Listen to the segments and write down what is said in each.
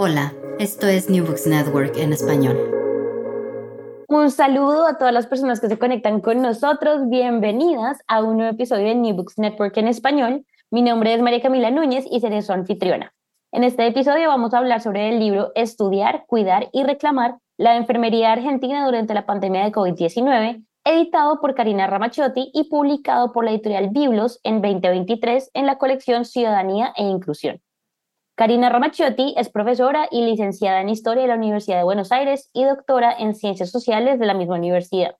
Hola, esto es New Books Network en español. Un saludo a todas las personas que se conectan con nosotros. Bienvenidas a un nuevo episodio de New Books Network en español. Mi nombre es María Camila Núñez y seré su anfitriona. En este episodio vamos a hablar sobre el libro Estudiar, Cuidar y Reclamar la enfermería argentina durante la pandemia de COVID-19, editado por Karina Ramachiotti y publicado por la editorial Biblos en 2023 en la colección Ciudadanía e Inclusión. Karina Ramachiotti es profesora y licenciada en Historia de la Universidad de Buenos Aires y doctora en Ciencias Sociales de la misma universidad.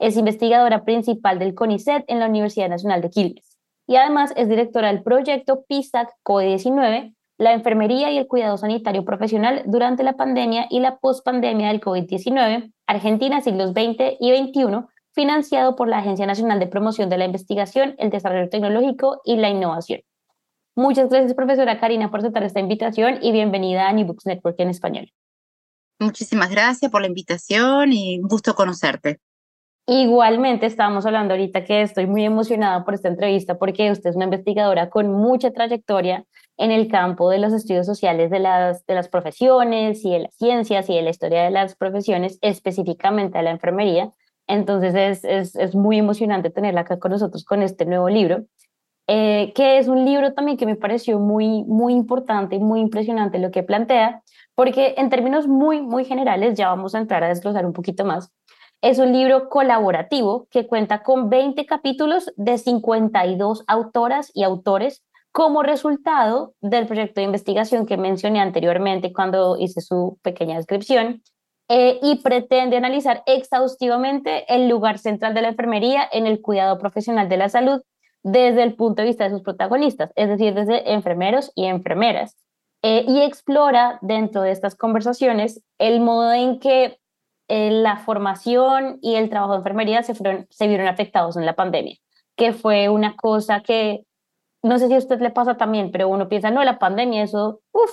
Es investigadora principal del CONICET en la Universidad Nacional de Quilmes y además es directora del proyecto PISAC COVID-19, la enfermería y el cuidado sanitario profesional durante la pandemia y la pospandemia del COVID-19, Argentina siglos XX y XXI, financiado por la Agencia Nacional de Promoción de la Investigación, el Desarrollo Tecnológico y la Innovación. Muchas gracias, profesora Karina, por aceptar esta invitación y bienvenida a New Books Network en español. Muchísimas gracias por la invitación y un gusto conocerte. Igualmente, estábamos hablando ahorita que estoy muy emocionada por esta entrevista porque usted es una investigadora con mucha trayectoria en el campo de los estudios sociales de las, de las profesiones y de las ciencias y de la historia de las profesiones, específicamente de la enfermería. Entonces es, es, es muy emocionante tenerla acá con nosotros con este nuevo libro, eh, que es un libro también que me pareció muy, muy importante y muy impresionante lo que plantea, porque en términos muy, muy generales, ya vamos a entrar a desglosar un poquito más, es un libro colaborativo que cuenta con 20 capítulos de 52 autoras y autores como resultado del proyecto de investigación que mencioné anteriormente cuando hice su pequeña descripción, eh, y pretende analizar exhaustivamente el lugar central de la enfermería en el cuidado profesional de la salud desde el punto de vista de sus protagonistas, es decir, desde enfermeros y enfermeras, eh, y explora dentro de estas conversaciones el modo en que eh, la formación y el trabajo de enfermería se, fueron, se vieron afectados en la pandemia, que fue una cosa que no sé si a usted le pasa también, pero uno piensa, no, la pandemia, eso, uff,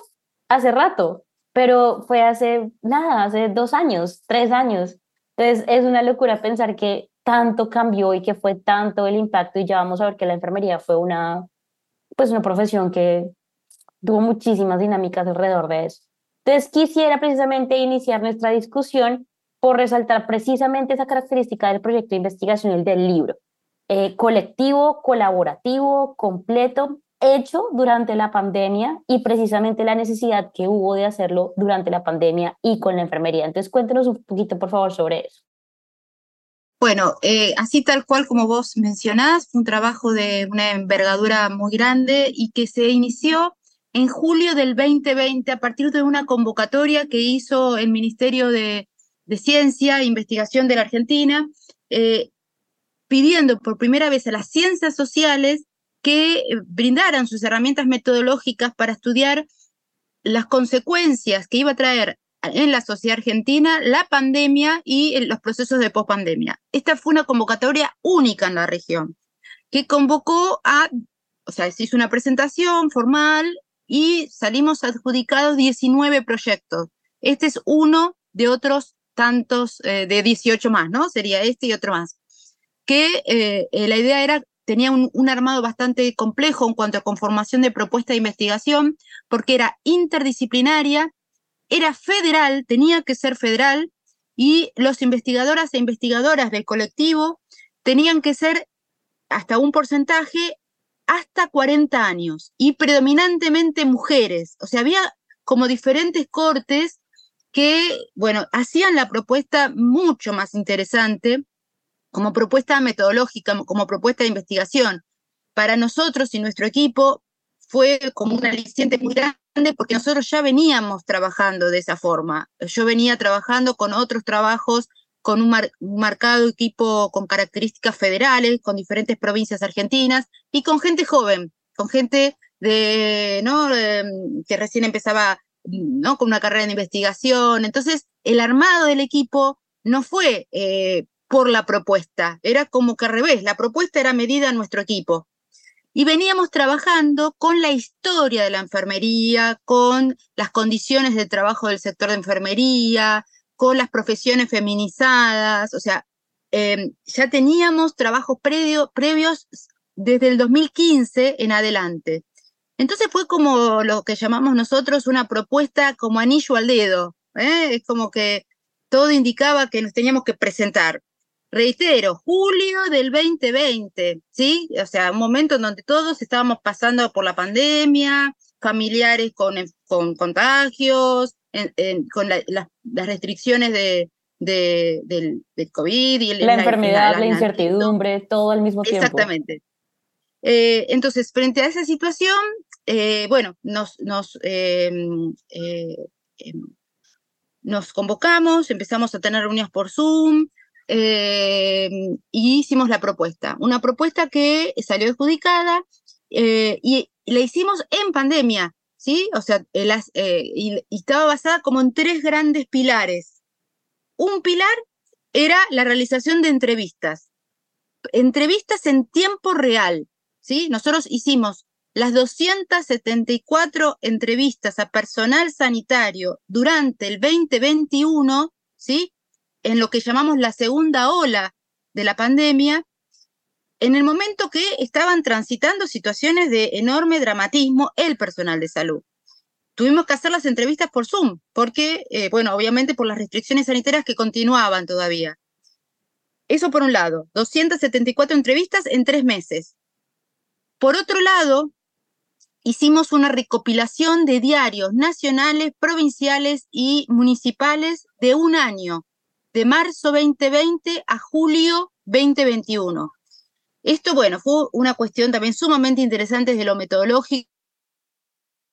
hace rato, pero fue hace nada, hace dos años, tres años. Entonces es una locura pensar que tanto cambió y que fue tanto el impacto y ya vamos a ver que la enfermería fue una, pues una profesión que tuvo muchísimas dinámicas alrededor de eso. Entonces quisiera precisamente iniciar nuestra discusión por resaltar precisamente esa característica del proyecto de investigación del libro. Eh, colectivo, colaborativo, completo, hecho durante la pandemia y precisamente la necesidad que hubo de hacerlo durante la pandemia y con la enfermería. Entonces cuéntenos un poquito, por favor, sobre eso. Bueno, eh, así tal cual como vos mencionás, fue un trabajo de una envergadura muy grande y que se inició en julio del 2020 a partir de una convocatoria que hizo el Ministerio de, Ciencia e Investigación de la Argentina, eh, pidiendo por primera vez a las ciencias sociales que eh, brindaran sus herramientas metodológicas para estudiar las consecuencias que iba a traer en la sociedad argentina la pandemia y los procesos de pospandemia. Esta fue una convocatoria única en la región, que convocó a, o sea, se hizo una presentación formal y salimos adjudicados 19 proyectos. Este es uno de otros tantos, eh, de 18 más, ¿no? Sería este y otro más. Que eh, eh, la idea era tenía un, un, armado bastante complejo en cuanto a conformación de propuesta de investigación, porque era interdisciplinaria era federal, tenía que ser federal, y los investigadoras e investigadoras del colectivo tenían que ser hasta un porcentaje hasta 40 años y predominantemente mujeres. O sea, había como diferentes cortes que, bueno, hacían la propuesta mucho más interesante como propuesta metodológica, como propuesta de investigación. Para nosotros y nuestro equipo fue como un aliciente muy grande porque nosotros ya veníamos trabajando de esa forma. Yo venía trabajando con otros trabajos, con un, marcado equipo con características federales, con diferentes provincias argentinas y con gente joven, con gente de, ¿no? Que recién empezaba ¿no? con una carrera de investigación. Entonces, el armado del equipo no fue eh, por la propuesta, era como que al revés, la propuesta era medida en nuestro equipo. Y veníamos trabajando con la historia de la enfermería, con las condiciones de trabajo del sector de enfermería, con las profesiones feminizadas, o sea, em, ya teníamos trabajos previos desde el 2015 en adelante. Entonces fue como lo que llamamos nosotros una propuesta como anillo al dedo. ¿eh? Es como que todo indicaba que nos teníamos que presentar. Reitero, julio del 2020, ¿sí? O sea, un momento en donde todos estábamos pasando por la pandemia, familiares con, con contagios, con las restricciones de, del, COVID y la, enfermedad, la, incertidumbre, todo al mismo tiempo. Exactamente. Eh, entonces, frente a esa situación, eh, bueno, nos, nos, em, eh, em, nos convocamos, empezamos a tener reuniones por Zoom em, y hicimos la propuesta. Una propuesta que salió adjudicada y, la hicimos en pandemia, ¿sí? O sea, y estaba basada como en tres grandes pilares. Un pilar era la realización de entrevistas, entrevistas en tiempo real, ¿sí? Nosotros hicimos las 274 entrevistas a personal sanitario durante el 2021, ¿sí? En lo que llamamos la segunda ola de la pandemia, en el momento que estaban transitando situaciones de enorme dramatismo el personal de salud. Tuvimos que hacer las entrevistas por Zoom, porque, eh, bueno, obviamente por las restricciones sanitarias que continuaban todavía. Eso por un lado, 274 entrevistas en tres meses. Por otro lado, hicimos una recopilación de diarios nacionales, provinciales y municipales de un año, de marzo 2020 a julio 2021. Esto, bueno, fue una cuestión también sumamente interesante desde lo metodológico,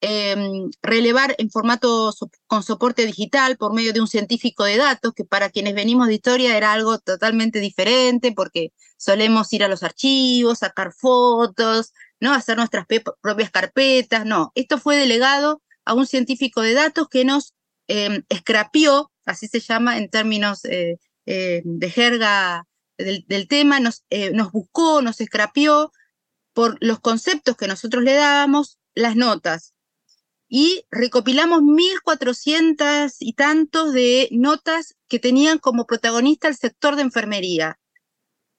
em, relevar en formato con soporte digital por medio de un científico de datos, que para quienes venimos de historia era algo totalmente diferente porque solemos ir a los archivos, sacar fotos, ¿no? Hacer nuestras propias carpetas, no. Esto fue delegado a un científico de datos que nos eh, escrapió, así se llama en términos eh, eh, de jerga del, tema, nos, eh, nos buscó, nos escrapió por los conceptos que nosotros le dábamos, las notas. Y recopilamos 1.400 y tantos de notas que tenían como protagonista el sector de enfermería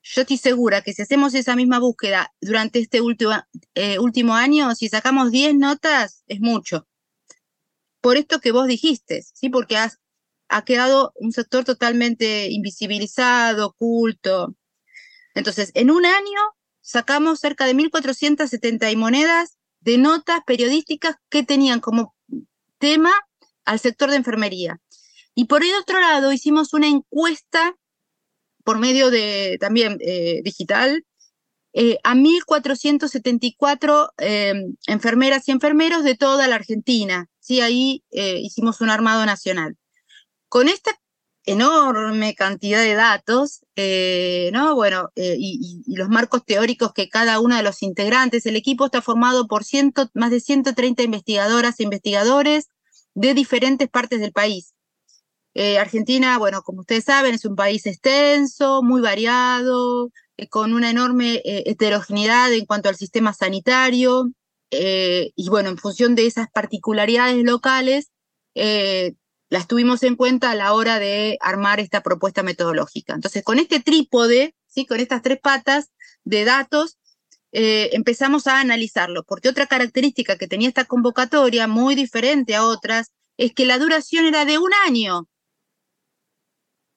yo estoy segura que si hacemos esa misma búsqueda durante este último, último año, si sacamos 10 notas, es mucho. Por esto que vos dijiste, ¿sí? Porque has, ha quedado un sector totalmente invisibilizado, oculto. Entonces, en un año sacamos cerca de 1.470 monedas de notas periodísticas que tenían como tema al sector de enfermería. Y por el otro lado, hicimos una encuesta por medio de también eh, digital eh, a 1.474 eh, enfermeras y enfermeros de toda la Argentina. ¿sí? Ahí hicimos un armado nacional. Con esta enorme cantidad de datos, ¿no? Bueno, y, los marcos teóricos que cada uno de los integrantes, el equipo está formado por más de 130 investigadoras e investigadores de diferentes partes del país. Eh, Argentina, bueno, como ustedes saben, es un país extenso, muy variado, eh, con una enorme eh, heterogeneidad en cuanto al sistema sanitario. y bueno, en función de esas particularidades locales, las tuvimos en cuenta a la hora de armar esta propuesta metodológica. Entonces, con este trípode, ¿sí? con estas tres patas de datos, empezamos a analizarlo, porque otra característica que tenía esta convocatoria, muy diferente a otras, es que la duración era de un año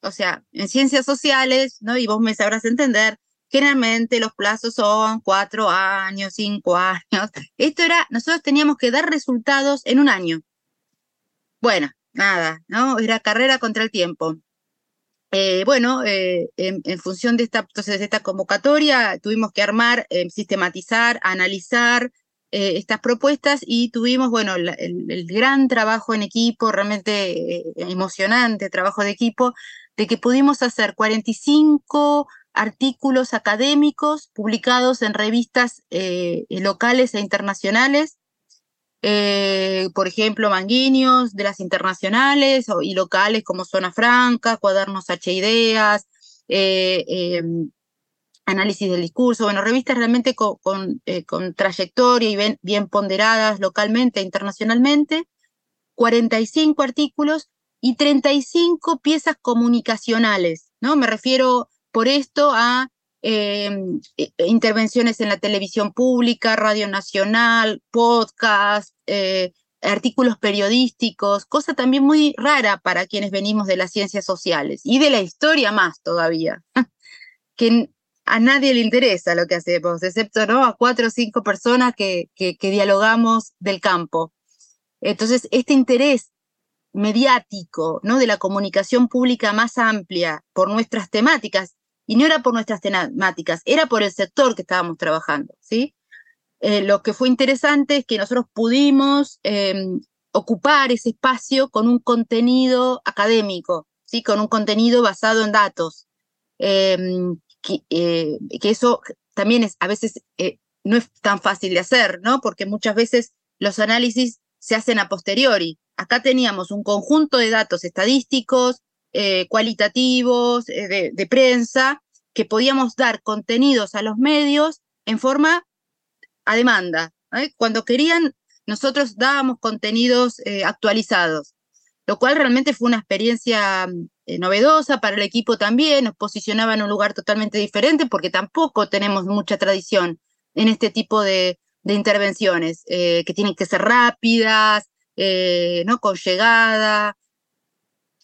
o sea, en ciencias sociales, ¿no? Y vos me sabrás entender, generalmente los plazos son cuatro años, cinco años. Esto era, nosotros teníamos que dar resultados en un año. bueno, nada, ¿no? Era carrera contra el tiempo. Eh, bueno, eh, en, función de esta, entonces, de esta convocatoria, tuvimos que armar, eh, sistematizar, analizar estas propuestas y tuvimos, bueno, el, el, gran trabajo en equipo, realmente emocionante trabajo de equipo, de que pudimos hacer 45 artículos académicos publicados en revistas locales e internacionales eh, por ejemplo, manguinios de las internacionales y locales como Zona Franca, Cuadernos H Ideas, eh, em, Análisis del Discurso, bueno, revistas realmente con, eh, trayectoria y bien, ponderadas localmente e internacionalmente, 45 artículos y 35 piezas comunicacionales, ¿no? Me refiero por esto a Em, intervenciones en la televisión pública, Radio Nacional, podcast, eh, artículos periodísticos, cosa también muy rara para quienes venimos de las ciencias sociales y de la historia más todavía, que a nadie le interesa lo que hacemos, excepto a cuatro o cinco personas que, que, que dialogamos del campo. Entonces, este interés mediático, ¿no? de la comunicación pública más amplia por nuestras temáticas, y no era por nuestras temáticas, era por el sector que estábamos trabajando, ¿sí? Eh, lo que fue interesante es que nosotros pudimos em, ocupar ese espacio con un contenido académico, ¿sí? Con un contenido basado en datos. Em, eh, que, eso también es, a veces eh, no es tan fácil de hacer, ¿no? Porque muchas veces los análisis se hacen a posteriori. Acá teníamos un conjunto de datos estadísticos, eh, cualitativos, eh, de, prensa, que podíamos dar contenidos a los medios en forma a demanda. ¿eh? Cuando querían, nosotros dábamos contenidos actualizados, lo cual realmente fue una experiencia novedosa para el equipo también, nos posicionaba en un lugar totalmente diferente porque tampoco tenemos mucha tradición en este tipo de, intervenciones, que tienen que ser rápidas, ¿no? con llegada,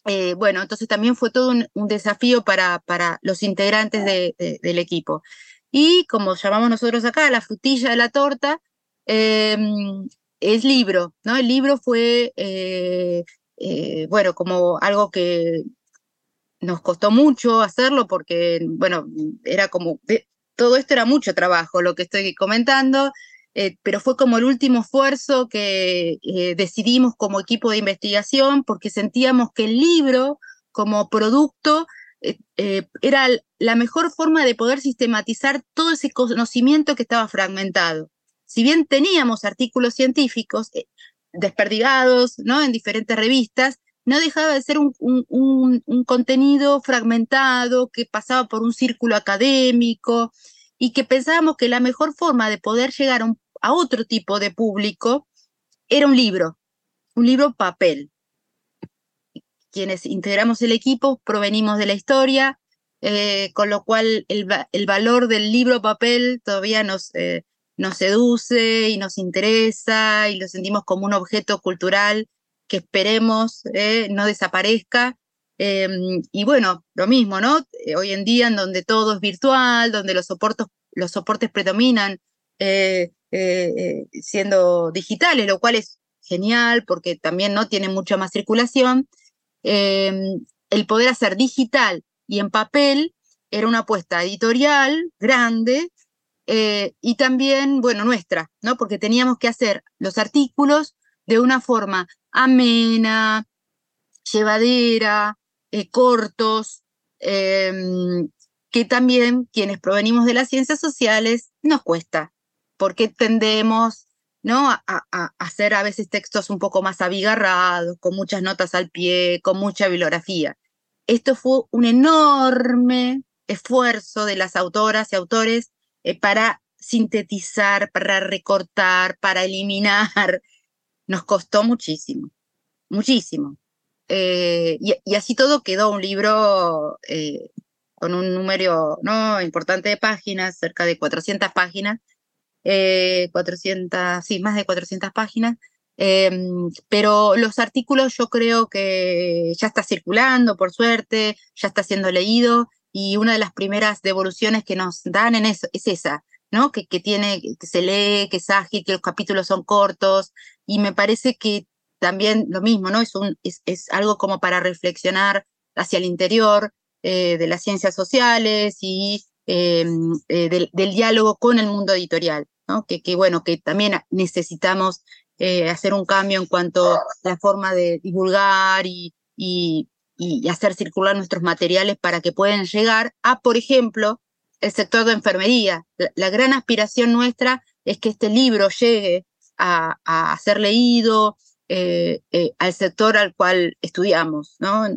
eh, bueno, entonces también fue todo un, desafío para, para, los integrantes del equipo. Y como llamamos nosotros acá, la frutilla de la torta, em, es libro, ¿no? El libro fue, eh, eh, bueno, como algo que nos costó mucho hacerlo porque, bueno, era como, todo esto era mucho trabajo, lo que estoy comentando, eh, pero fue como el último esfuerzo que eh, decidimos como equipo de investigación porque sentíamos que el libro como producto eh, era la mejor forma de poder sistematizar todo ese conocimiento que estaba fragmentado. Si bien teníamos artículos científicos desperdigados ¿no? en diferentes revistas, no dejaba de ser un, un contenido fragmentado que pasaba por un círculo académico, y que pensábamos que la mejor forma de poder llegar a, otro tipo de público era un libro, un libro papel. Quienes integramos el equipo provenimos de la historia, eh, con lo cual el, valor del libro papel todavía nos, eh, nos seduce y nos interesa y lo sentimos como un objeto cultural que esperemos eh, no desaparezca Em, y bueno, lo mismo, ¿no? Eh, hoy en día en donde todo es virtual, donde los soportes, los soportes predominan eh, eh, siendo digitales, lo cual es genial porque también no tiene mucha más circulación. Em, el poder hacer digital y en papel era una apuesta editorial grande y también, bueno, nuestra, ¿no? Porque teníamos que hacer los artículos de una forma amena, llevadera, eh, cortos, em, que también quienes provenimos de las ciencias sociales nos cuesta, porque tendemos ¿no? A, hacer a veces textos un poco más abigarrados, con muchas notas al pie, con mucha bibliografía. Esto fue un enorme esfuerzo de las autoras y autores eh, para sintetizar, para recortar, para eliminar. Nos costó muchísimo, muchísimo. Eh, y, así todo quedó un libro eh, con un número ¿no? importante de páginas, cerca de 400 páginas, 400, eh, sí, más de 400 páginas, em, pero los artículos yo creo que ya está circulando, por suerte, ya está siendo leído, y una de las primeras devoluciones que nos dan en eso es esa, ¿no? Que, que tiene, que se lee, que es ágil, que los capítulos son cortos, y me parece que también lo mismo, ¿no? Es, un, es, algo como para reflexionar hacia el interior eh, de las ciencias sociales y eh, eh, del, diálogo con el mundo editorial, ¿no? Que, que bueno, que también necesitamos hacer un cambio en cuanto a la forma de divulgar y, y, hacer circular nuestros materiales para que puedan llegar a, por ejemplo, el sector de enfermería. La, la gran aspiración nuestra es que este libro llegue a, a ser leído, eh, eh, al sector al cual estudiamos. ¿no?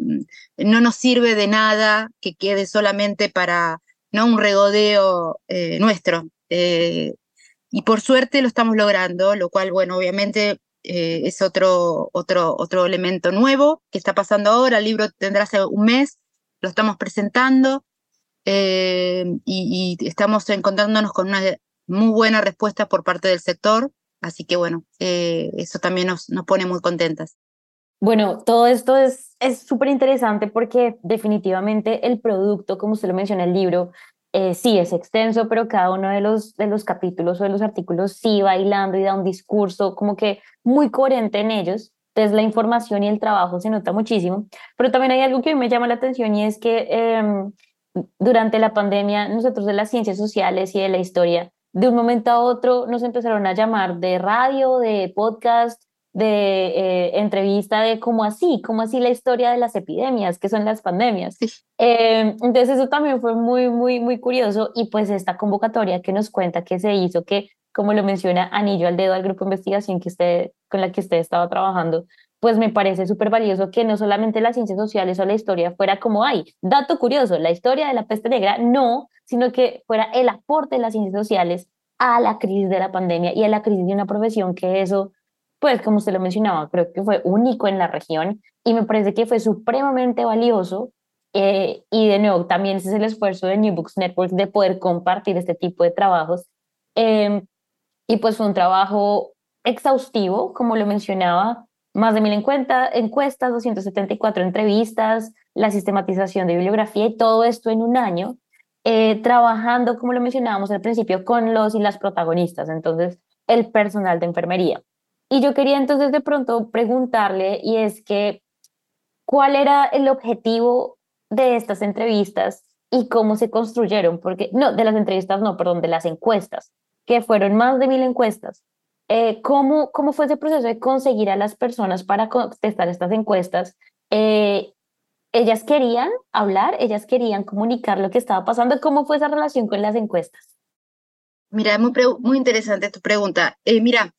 no nos sirve de nada que quede solamente para ¿no? un regodeo eh, nuestro. y por suerte lo estamos logrando, lo cual, bueno, obviamente es otro, otro, otro elemento nuevo que está pasando ahora. El libro tendrá hace un mes, lo estamos presentando y estamos encontrándonos con una muy buena respuesta por parte del sector. Así que bueno, eh, eso también nos, nos pone muy contentas. Bueno, todo esto es súper interesante porque definitivamente el producto, como usted lo menciona en el libro, eh, sí es extenso, pero cada uno de los, de los capítulos o de los artículos sí va hilando y da un discurso como que muy coherente en ellos. Entonces la información y el trabajo se nota muchísimo. Pero también hay algo que a mí me llama la atención y es que eh, durante la pandemia nosotros de las ciencias sociales y de la historia de un momento a otro nos empezaron a llamar de radio, de podcast, de eh, entrevista de cómo así, cómo así la historia de las epidemias, que son las pandemias. Eh, entonces eso también fue muy, muy, muy curioso y pues esta convocatoria que nos cuenta que se hizo, que como lo menciona Anillo al dedo al grupo de investigación que usted, con la que usted estaba trabajando, pues me parece súper valioso que no solamente las ciencias sociales o la historia fuera como hay, dato curioso, la historia de la peste negra, no, sino que fuera el aporte de las ciencias sociales a la crisis de la pandemia y a la crisis de una profesión que eso, pues como usted lo mencionaba, creo que fue único en la región y me parece que fue supremamente valioso. Eh, y de nuevo, también ese es el esfuerzo de New Books Network de poder compartir este tipo de trabajos. Em, y pues fue un trabajo exhaustivo, como lo mencionaba, más de mil encuestas, 274 entrevistas, la sistematización de bibliografía y todo esto en un año. Eh, trabajando, como lo mencionábamos al principio, con los y las protagonistas, entonces el personal de enfermería. Y yo quería entonces de pronto preguntarle, y es que, ¿cuál era el objetivo de estas entrevistas y cómo se construyeron? Porque, no, de las entrevistas, no, perdón, de las encuestas, que fueron más de mil encuestas. Eh, ¿cómo, ¿Cómo fue ese proceso de conseguir a las personas para contestar estas encuestas? Eh, ellas querían hablar, ellas querían comunicar lo que estaba pasando. ¿Cómo fue esa relación con las encuestas? Mira, muy, muy interesante tu pregunta. Eh, mira,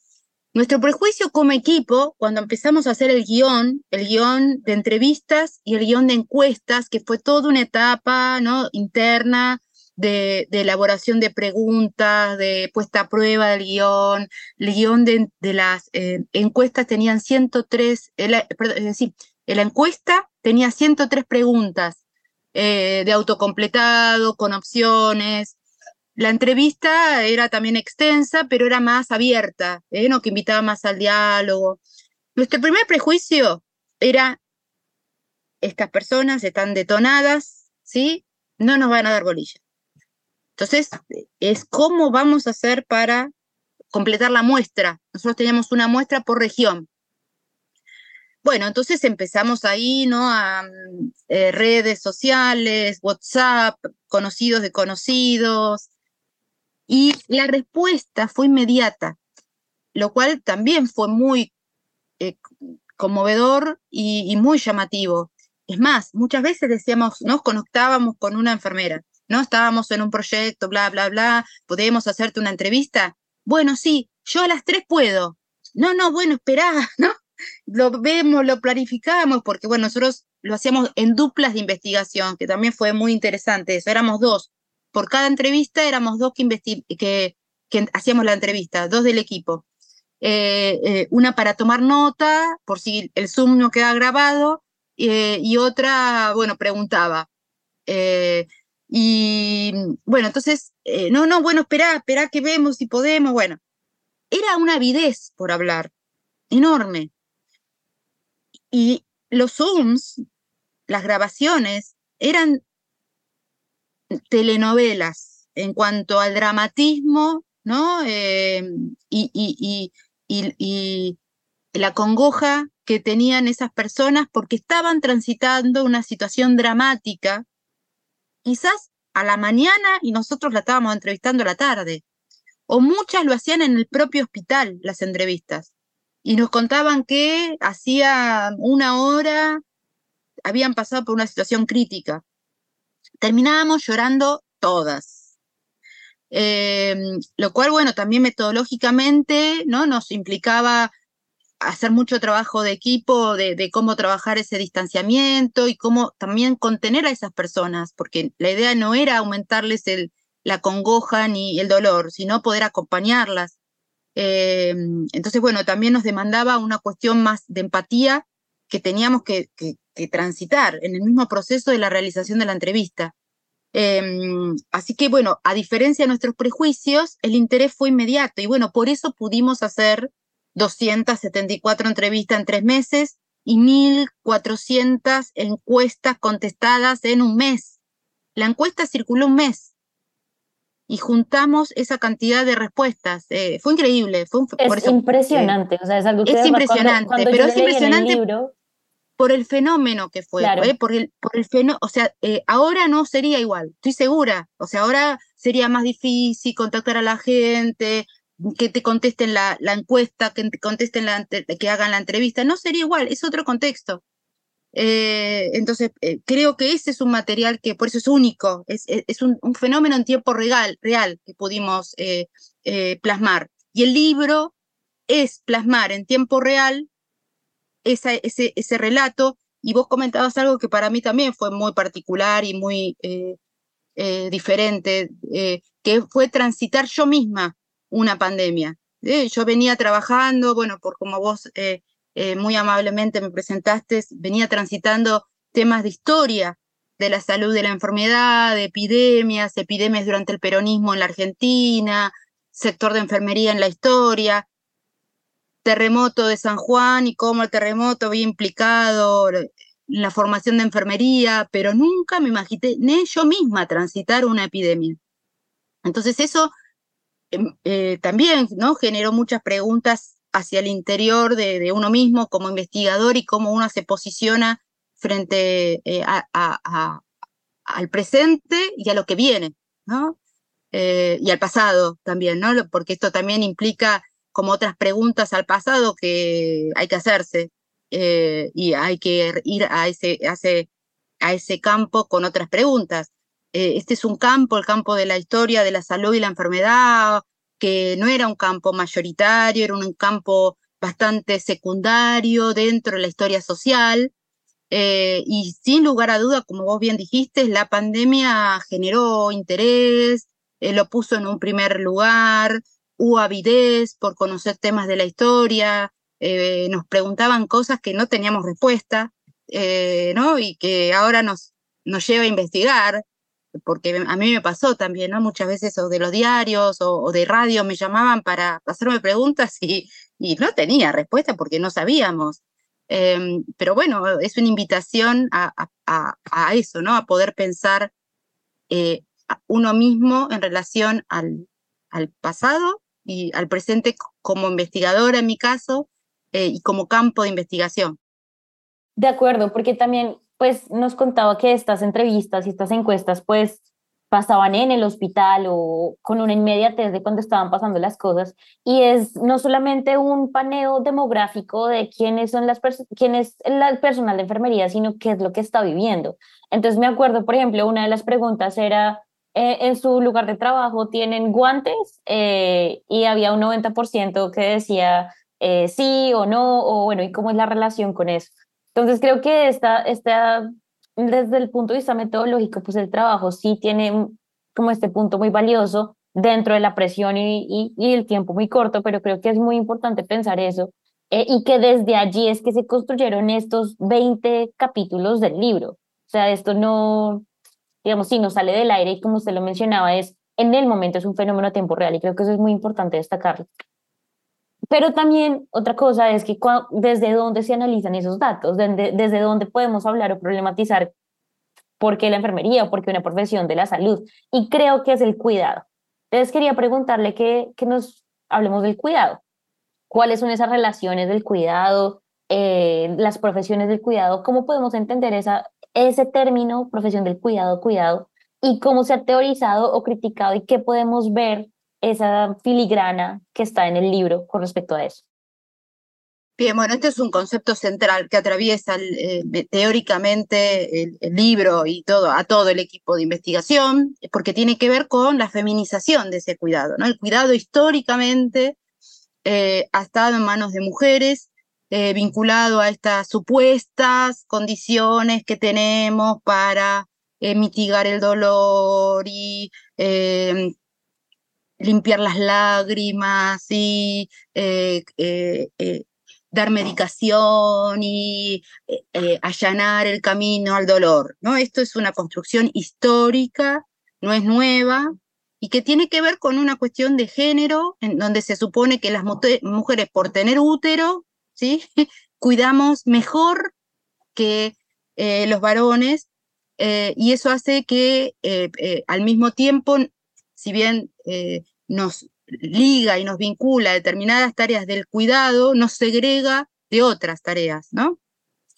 nuestro prejuicio como equipo, cuando empezamos a hacer el guion, el guion de entrevistas y el guion de encuestas, que fue toda una etapa ¿no? interna de, elaboración de preguntas, de puesta a prueba del guion, el guion de, las eh, encuestas tenían 103, perdón, es decir, en la encuesta tenía 103 preguntas eh, de autocompletado, con opciones. La entrevista era también extensa, pero era más abierta, ¿eh? ¿no? que invitaba más al diálogo. Nuestro primer prejuicio era, estas personas están detonadas, ¿sí? No nos van a dar bolilla. Entonces, es cómo vamos a hacer para completar la muestra. Nosotros teníamos una muestra por región. Bueno, entonces empezamos ahí, ¿no? A eh, redes sociales, WhatsApp, conocidos de conocidos, y la respuesta fue inmediata, lo cual también fue muy eh, conmovedor y, muy llamativo. Es más, muchas veces decíamos, nos conectábamos con una enfermera, ¿no? Estábamos en un proyecto, bla, bla, bla, ¿podemos hacerte una entrevista? Bueno, sí, yo a las tres puedo. No, no, bueno, esperá, ¿no? lo vemos, lo planificamos, porque bueno, nosotros lo hacíamos en duplas de investigación, que también fue muy interesante eso, éramos dos. Por cada entrevista éramos dos que, que, que hacíamos la entrevista, dos del equipo. Eh, eh, una para tomar nota, por si el Zoom no queda grabado, eh, y otra, bueno, preguntaba. Y bueno, entonces, no, no, bueno, espera, espera que vemos si podemos, bueno. Era una avidez por hablar, enorme. Y los Zooms, las grabaciones, eran telenovelas en cuanto al dramatismo, ¿no? Eh, y, y, y, y, la congoja que tenían esas personas porque estaban transitando una situación dramática, quizás a la mañana y nosotros la estábamos entrevistando a la tarde. O muchas lo hacían en el propio hospital, las entrevistas. Y nos contaban que hacía una hora habían pasado por una situación crítica. Terminábamos llorando todas. Em, lo cual, bueno, también metodológicamente ¿no? nos implicaba hacer mucho trabajo de equipo, de, cómo trabajar ese distanciamiento y cómo también contener a esas personas, porque la idea no era aumentarles el, la congoja ni el dolor, sino poder acompañarlas. Em, entonces, bueno, también nos demandaba una cuestión más de empatía que teníamos que, transitar en el mismo proceso de la realización de la entrevista. Em, así que, bueno, a diferencia de nuestros prejuicios, el interés fue inmediato y, bueno, por eso pudimos hacer 274 entrevistas en tres meses y 1.400 encuestas contestadas en un mes. La encuesta circuló un mes y juntamos esa cantidad de respuestas. Eh, fue increíble. Fue es impresionante. o sea, es algo que es impresionante, pero es impresionante por el fenómeno que fue. ¿eh? Por el, por el o sea, eh, ahora no sería igual, estoy segura. O sea, ahora sería más difícil contactar a la gente, que te contesten la, la encuesta, que te contesten la, que hagan la entrevista. No sería igual, es otro contexto. Eh, entonces, eh, creo que ese es un material que por eso es único, es, es, un, fenómeno en tiempo real, real que pudimos eh, plasmar. Y el libro es plasmar en tiempo real ese, ese relato. Y vos comentabas algo que para mí también fue muy particular y muy diferente, que fue transitar yo misma una pandemia. Yo venía trabajando, bueno, por como vos eh, muy amablemente me presentaste, venía transitando temas de historia de la salud de la enfermedad, de epidemias, epidemias durante el peronismo en la Argentina, sector de enfermería en la historia, terremoto de San Juan y cómo el terremoto había implicado la formación de enfermería, pero nunca me imaginé yo misma transitar una epidemia. Entonces eso eh, también ¿no? generó muchas preguntas hacia el interior de, uno mismo como investigador y cómo uno se posiciona frente eh, a, al presente y a lo que viene, ¿no? Eh, y al pasado también, ¿no? Porque esto también implica como otras preguntas al pasado que hay que hacerse y hay que ir a ese, ese, a ese campo con otras preguntas. Este es un campo, el campo de la historia de la salud y la enfermedad, que no era un campo mayoritario, era un campo bastante secundario dentro de la historia social. Eh, y sin lugar a duda, como vos bien dijiste, la pandemia generó interés, eh, lo puso en un primer lugar, hubo avidez por conocer temas de la historia, eh, nos preguntaban cosas que no teníamos respuesta, ¿no? Y que ahora nos, nos lleva a investigar porque a mí me pasó también, ¿no? Muchas veces o de los diarios o, de radio me llamaban para hacerme preguntas y, no tenía respuesta porque no sabíamos. Em, pero bueno, es una invitación a, eso, ¿no? A poder pensar eh, uno mismo en relación al, al, pasado y al presente como investigadora en mi caso eh, y como campo de investigación. De acuerdo, porque también pues nos contaba que estas entrevistas y estas encuestas pues pasaban en el hospital o con una inmediatez de cuando estaban pasando las cosas y es no solamente un paneo demográfico de quiénes son las quién es el personal de enfermería, sino qué es lo que está viviendo. Entonces me acuerdo, por ejemplo, una de las preguntas era eh, en su lugar de trabajo tienen guantes eh, y había un 90% que decía eh, sí o no o bueno, ¿y cómo es la relación con eso? Entonces creo que esta, esta, desde el punto de vista metodológico, pues el trabajo sí tiene como este punto muy valioso dentro de la presión y, y, el tiempo muy corto, pero creo que es muy importante pensar eso eh, y que desde allí es que se construyeron estos 20 capítulos del libro. O sea, esto no, digamos, si no sale del aire y como usted lo mencionaba, es en el momento, es un fenómeno a tiempo real y creo que eso es muy importante destacarlo. Pero también otra cosa es que desde dónde se analizan esos datos, desde, desde dónde podemos hablar o problematizar por qué la enfermería o por qué una profesión de la salud. Y creo que es el cuidado. Entonces quería preguntarle que, que nos hablemos del cuidado. ¿Cuáles son esas relaciones del cuidado? eh, las profesiones del cuidado, ¿cómo podemos entender esa, ese término, profesión del cuidado, cuidado, y cómo se ha teorizado o criticado y qué podemos ver esa filigrana que está en el libro con respecto a eso? Bien, bueno, este es un concepto central que atraviesa eh, teóricamente el, libro y todo, a todo el equipo de investigación, porque tiene que ver con la feminización de ese cuidado. ¿no? El cuidado históricamente eh, ha estado en manos de mujeres, eh, vinculado a estas supuestas condiciones que tenemos para mitigar el dolor y limpiar las lágrimas y dar medicación y eh, eh, allanar el camino al dolor. ¿no? Esto es una construcción histórica, no es nueva, y que tiene que ver con una cuestión de género, en donde se supone que las mujeres por tener útero, ¿sí? cuidamos mejor que eh, los varones, y eso hace que al mismo tiempo, si bien nos liga y nos vincula a determinadas tareas del cuidado, nos segrega de otras tareas, ¿no?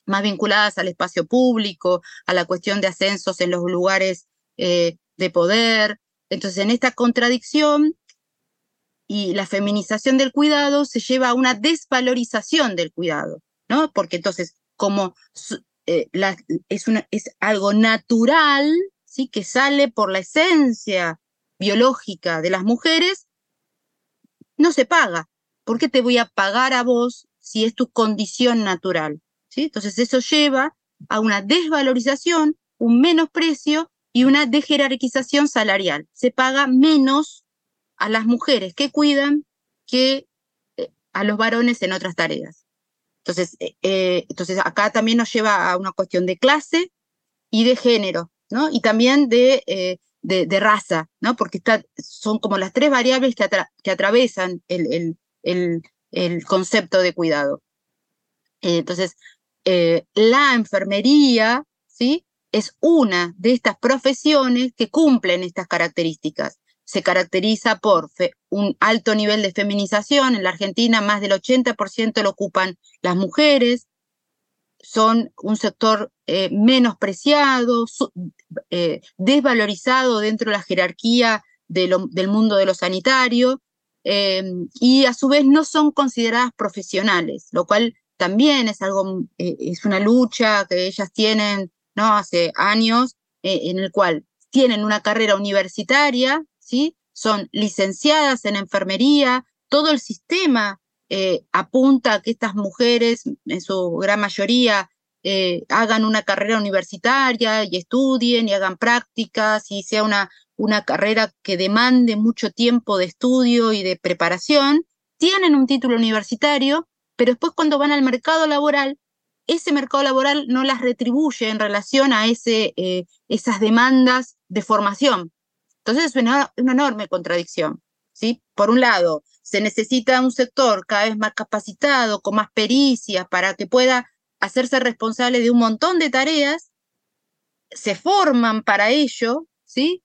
Más vinculadas al espacio público, a la cuestión de ascensos en los lugares eh, de poder. Entonces, en esta contradicción y la feminización del cuidado se lleva a una desvalorización del cuidado, ¿no? Porque entonces, como eh, es, es algo natural, ¿sí? Que sale por la esencia biológica de las mujeres, no se paga. ¿Por qué te voy a pagar a vos si es tu condición natural? ¿Sí? Entonces eso lleva a una desvalorización, un menosprecio y una dejerarquización salarial. Se paga menos a las mujeres que cuidan que eh, a los varones en otras tareas. Entonces, eh, eh, entonces acá también nos lleva a una cuestión de clase y de género, ¿no? Y también de de, raza, ¿no? Porque son como las tres variables que, que atravesan el, el, el, concepto de cuidado. Eh, entonces, eh, la enfermería, ¿sí? Es una de estas profesiones que cumplen estas características. Se caracteriza por un alto nivel de feminización. En la Argentina, más del 80% lo ocupan las mujeres son un sector eh, menospreciado, eh, desvalorizado dentro de la jerarquía del mundo de lo sanitario eh, y a su vez no son consideradas profesionales, lo cual también es algo, es una lucha que ellas tienen ¿no? hace años, en el cual tienen una carrera universitaria, ¿sí? son licenciadas en enfermería, todo el sistema eh, apunta a que estas mujeres, en su gran mayoría, eh, hagan una carrera universitaria y estudien y hagan prácticas y sea una, una carrera que demande mucho tiempo de estudio y de preparación, tienen un título universitario, pero después cuando van al mercado laboral, ese mercado laboral no las retribuye en relación a ese, eh, esas demandas de formación. Entonces es una, una enorme contradicción. ¿sí? Por un lado, se necesita un sector cada vez más capacitado, con más pericias, para que pueda hacerse responsable de un montón de tareas, se forman para ello, ¿sí?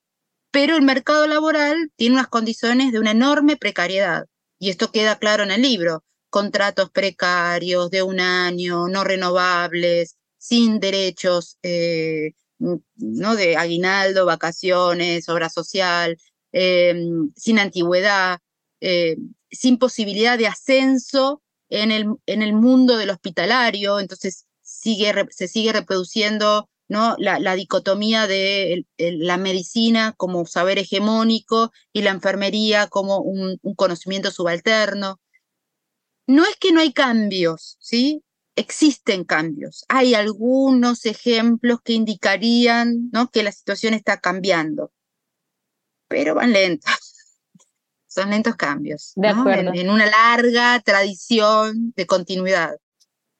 Pero el mercado laboral tiene unas condiciones de una enorme precariedad, y esto queda claro en el libro, contratos precarios de un año, no renovables, sin derechos, eh, ¿no? De aguinaldo, vacaciones, obra social, eh, sin antigüedad, eh, sin posibilidad de ascenso en el, en el mundo del hospitalario, entonces sigue, se sigue reproduciendo ¿no? la, dicotomía de la medicina como saber hegemónico y la enfermería como un, conocimiento subalterno. No es que no hay cambios, ¿sí? Existen cambios. Hay algunos ejemplos que indicarían ¿no? que la situación está cambiando, pero van lentos son lentos cambios. De acuerdo. En, una larga tradición de continuidad.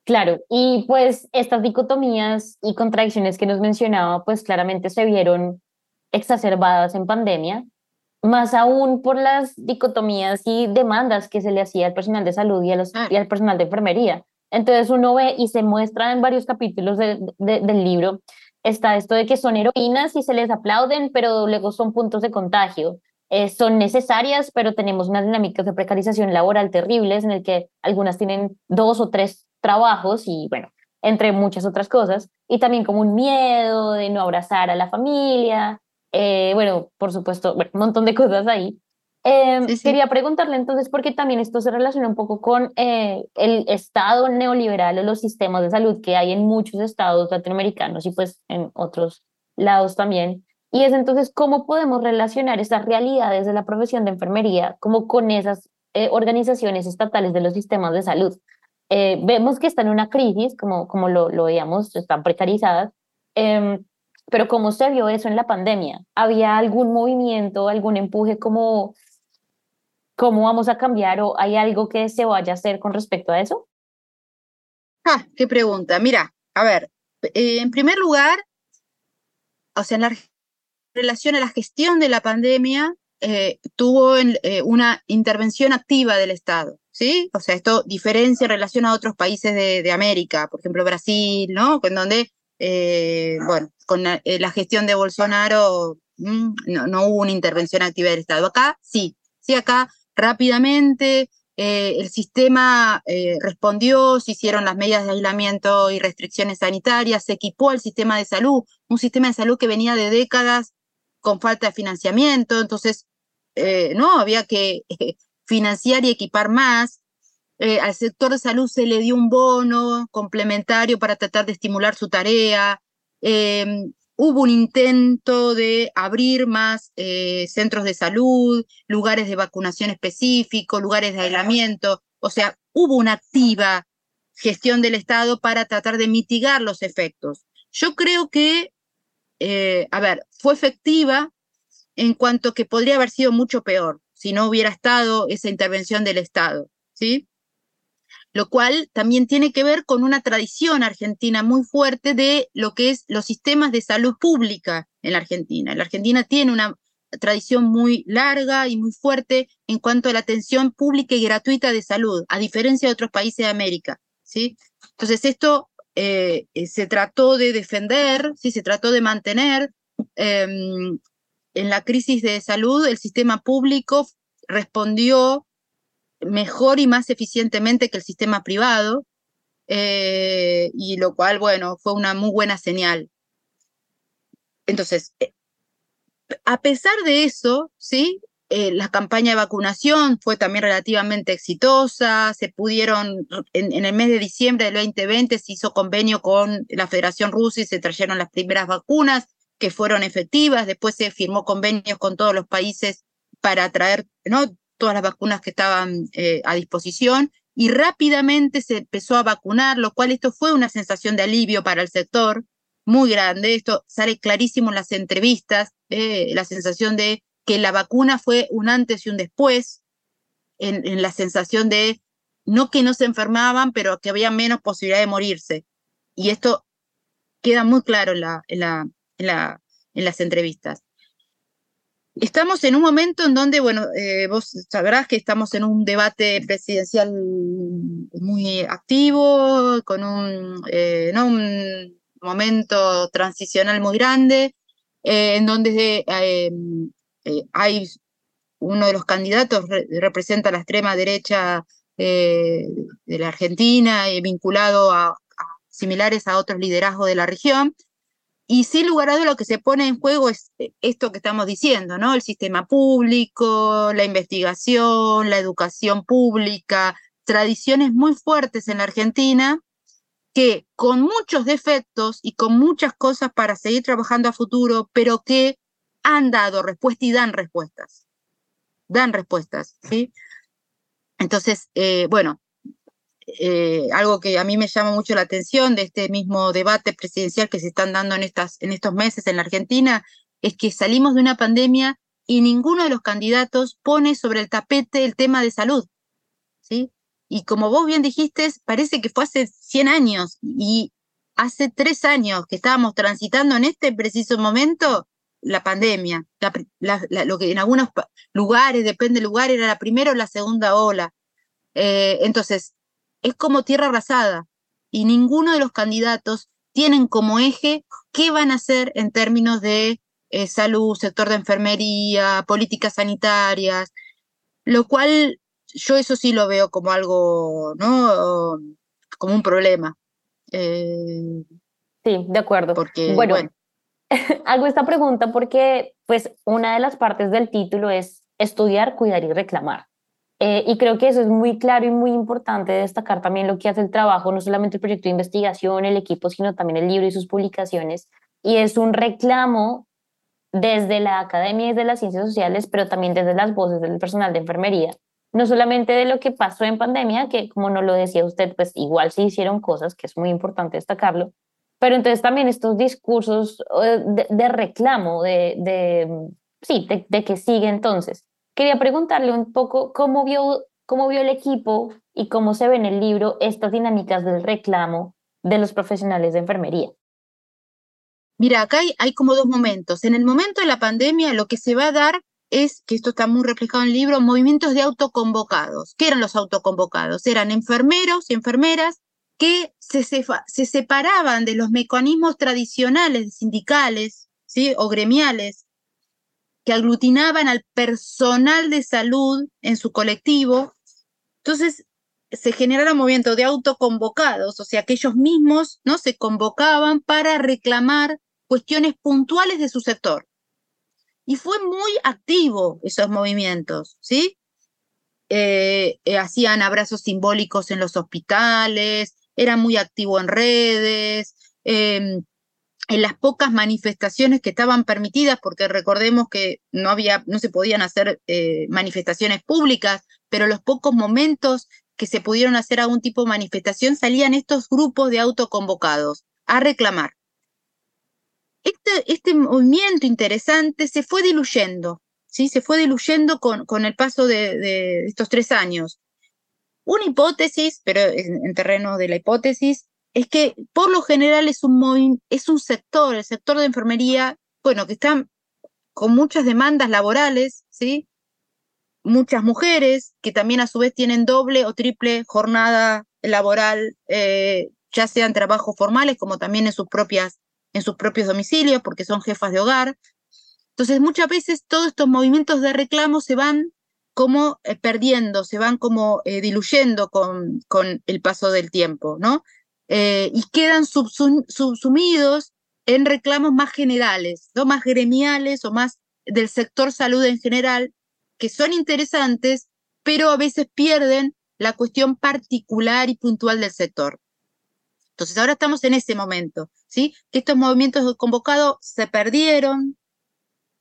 Claro, y pues estas dicotomías y contradicciones que nos mencionaba, pues claramente se vieron exacerbadas en pandemia, más aún por las dicotomías y demandas que se le hacía al personal de salud y, y al personal de enfermería. Entonces uno ve y se muestra en varios capítulos del libro, está esto de que son heroínas y se les aplauden, pero luego son puntos de contagio. Eh, son necesarias, pero tenemos unas dinámicas de precarización laboral terribles en el que algunas tienen dos o tres trabajos y bueno, entre muchas otras cosas, y también como un miedo de no abrazar a la familia, eh, bueno, por supuesto, bueno, un montón de cosas ahí. Em, quería preguntarle entonces, porque también esto se relaciona un poco con eh, el estado neoliberal o los sistemas de salud que hay en muchos estados latinoamericanos y pues en otros lados también. Y es entonces cómo podemos relacionar esas realidades de la profesión de enfermería como con esas eh, organizaciones estatales de los sistemas de salud. Eh, vemos que están en una crisis, como, como lo, lo veíamos, están precarizadas, em, pero ¿cómo se vio eso en la pandemia? ¿Había algún movimiento, algún empuje como cómo vamos a cambiar o hay algo que se vaya a hacer con respecto a eso? Ah, qué pregunta. Mira, a ver, eh, en primer lugar, o sea, en la relación a la gestión de la pandemia, eh, tuvo eh, una intervención activa del Estado, ¿sí? O sea, esto diferencia en relación a otros países de, América, por ejemplo Brasil, ¿no? En donde, bueno, con la, gestión de Bolsonaro mm, no, no, hubo una intervención activa del Estado. Acá sí, sí, acá rápidamente, eh, el sistema eh, respondió, se hicieron las medidas de aislamiento y restricciones sanitarias, se equipó el sistema de salud, un sistema de salud que venía de décadas con falta de financiamiento, entonces, eh, no, había que financiar y equipar más. al sector de salud se le dio un bono complementario para tratar de estimular su tarea. Hubo un intento de abrir más eh, centros de salud, lugares de vacunación específicos, lugares de aislamiento. O sea, hubo una activa gestión del Estado para tratar de mitigar los efectos. Yo creo que, eh, a ver, fue efectiva en cuanto que podría haber sido mucho peor si no hubiera estado esa intervención del Estado, ¿sí? lo cual también tiene que ver con una tradición argentina muy fuerte de lo que es los sistemas de salud pública en la Argentina. La Argentina tiene una tradición muy larga y muy fuerte en cuanto a la atención pública y gratuita de salud, a diferencia de otros países de América. ¿sí? Entonces, esto eh, eh, se trató de defender, ¿sí? se trató de mantener. Em, en la crisis de salud, el sistema público respondió mejor y más eficientemente que el sistema privado, eh, y lo cual, bueno, fue una muy buena señal. Entonces, a pesar de eso, ¿sí? Eh, la campaña de vacunación fue también relativamente exitosa, se pudieron, en, el mes de diciembre del 2020 se hizo convenio con la Federación Rusa y se trajeron las primeras vacunas que fueron efectivas, después se firmó convenios con todos los países para traer, ¿no? todas las vacunas que estaban eh, a disposición y rápidamente se empezó a vacunar, lo cual esto fue una sensación de alivio para el sector muy grande. Esto sale clarísimo en las entrevistas, eh, la sensación de que la vacuna fue un antes y un después, en, la sensación de no que no se enfermaban, pero que había menos posibilidad de morirse. Y esto queda muy claro en, la, en, la, en, la, en las entrevistas. Estamos en un momento en donde, bueno, eh, vos sabrás que estamos en un debate presidencial muy activo, con un, eh, ¿no? un momento transicional muy grande, eh, en donde hay uno de los candidatos representa la extrema derecha de la Argentina, vinculado a, a, similares a otros liderazgos de la región, y sin lugar a dudas lo que se pone en juego es eh, esto que estamos diciendo, ¿no? El sistema público, la investigación, la educación pública, tradiciones muy fuertes en la Argentina que con muchos defectos y con muchas cosas para seguir trabajando a futuro, pero que han dado respuesta y dan respuestas. Dan respuestas, ¿sí? Entonces, eh, bueno, eh, algo que a mí me llama mucho la atención de este mismo debate presidencial que se están dando en, estas, en estos meses en la Argentina, es que salimos de una pandemia y ninguno de los candidatos pone sobre el tapete el tema de salud. ¿sí? Y como vos bien dijiste, parece que fue hace 100 años y hace tres años que estábamos transitando en este preciso momento la pandemia, lo que en algunos lugares, depende del lugar, era la primera o la segunda ola. Eh, entonces, es como tierra arrasada y ninguno de los candidatos tienen como eje qué van a hacer en términos de eh, salud, sector de enfermería, políticas sanitarias, lo cual yo eso sí lo veo como algo, ¿no? como un problema. Eh, sí, de acuerdo. Porque, bueno, bueno. hago esta pregunta porque pues una de las partes del título es estudiar, cuidar y reclamar. Eh, y creo que eso es muy claro y muy importante destacar también lo que hace el trabajo, no solamente el proyecto de investigación, el equipo, sino también el libro y sus publicaciones. Y es un reclamo desde la academia y desde las ciencias sociales, pero también desde las voces del personal de enfermería. No solamente de lo que pasó en pandemia, que como no lo decía usted, pues igual se hicieron cosas, que es muy importante destacarlo, pero entonces también estos discursos eh, de, reclamo, de, de sí, de que sigue entonces. Quería preguntarle un poco cómo vio, cómo vio el equipo y cómo se ve en el libro estas dinámicas del reclamo de los profesionales de enfermería. Mira, acá hay, hay, como dos momentos. En el momento de la pandemia, lo que se va a dar es, que esto está muy reflejado en el libro, movimientos de autoconvocados. ¿Qué eran los autoconvocados? Eran enfermeros y enfermeras que se, se, se separaban de los mecanismos tradicionales sindicales ¿sí? o gremiales que aglutinaban al personal de salud en su colectivo. Entonces se generaron movimientos de autoconvocados, o sea, que ellos mismos no se convocaban para reclamar cuestiones puntuales de su sector. Y fue muy activo esos movimientos, ¿sí? Eh, eh, hacían abrazos simbólicos en los hospitales, era muy activo en redes, eh, en las pocas manifestaciones que estaban permitidas, porque recordemos que no había, no se podían hacer eh, manifestaciones públicas, pero los pocos momentos que se pudieron hacer algún tipo de manifestación salían estos grupos de autoconvocados a reclamar. Este, este movimiento interesante se fue diluyendo, ¿sí? se fue diluyendo con, con el paso de, de estos tres años. Una hipótesis, pero en, en terreno de la hipótesis, es que por lo general es un, es un sector, el sector de enfermería, bueno, que está con muchas demandas laborales, ¿sí? Muchas mujeres que también a su vez tienen doble o triple jornada laboral, eh, ya sean trabajos formales como también en sus, propias, en sus propios domicilios, porque son jefas de hogar. Entonces, muchas veces todos estos movimientos de reclamo se van como eh, perdiendo, se van como eh, diluyendo con, con el paso del tiempo, ¿no? eh, y quedan subsumidos en reclamos más generales, ¿no? más gremiales o más del sector salud en general, que son interesantes, pero a veces pierden la cuestión particular y puntual del sector. Entonces ahora estamos en ese momento, ¿sí? Que estos movimientos convocados se perdieron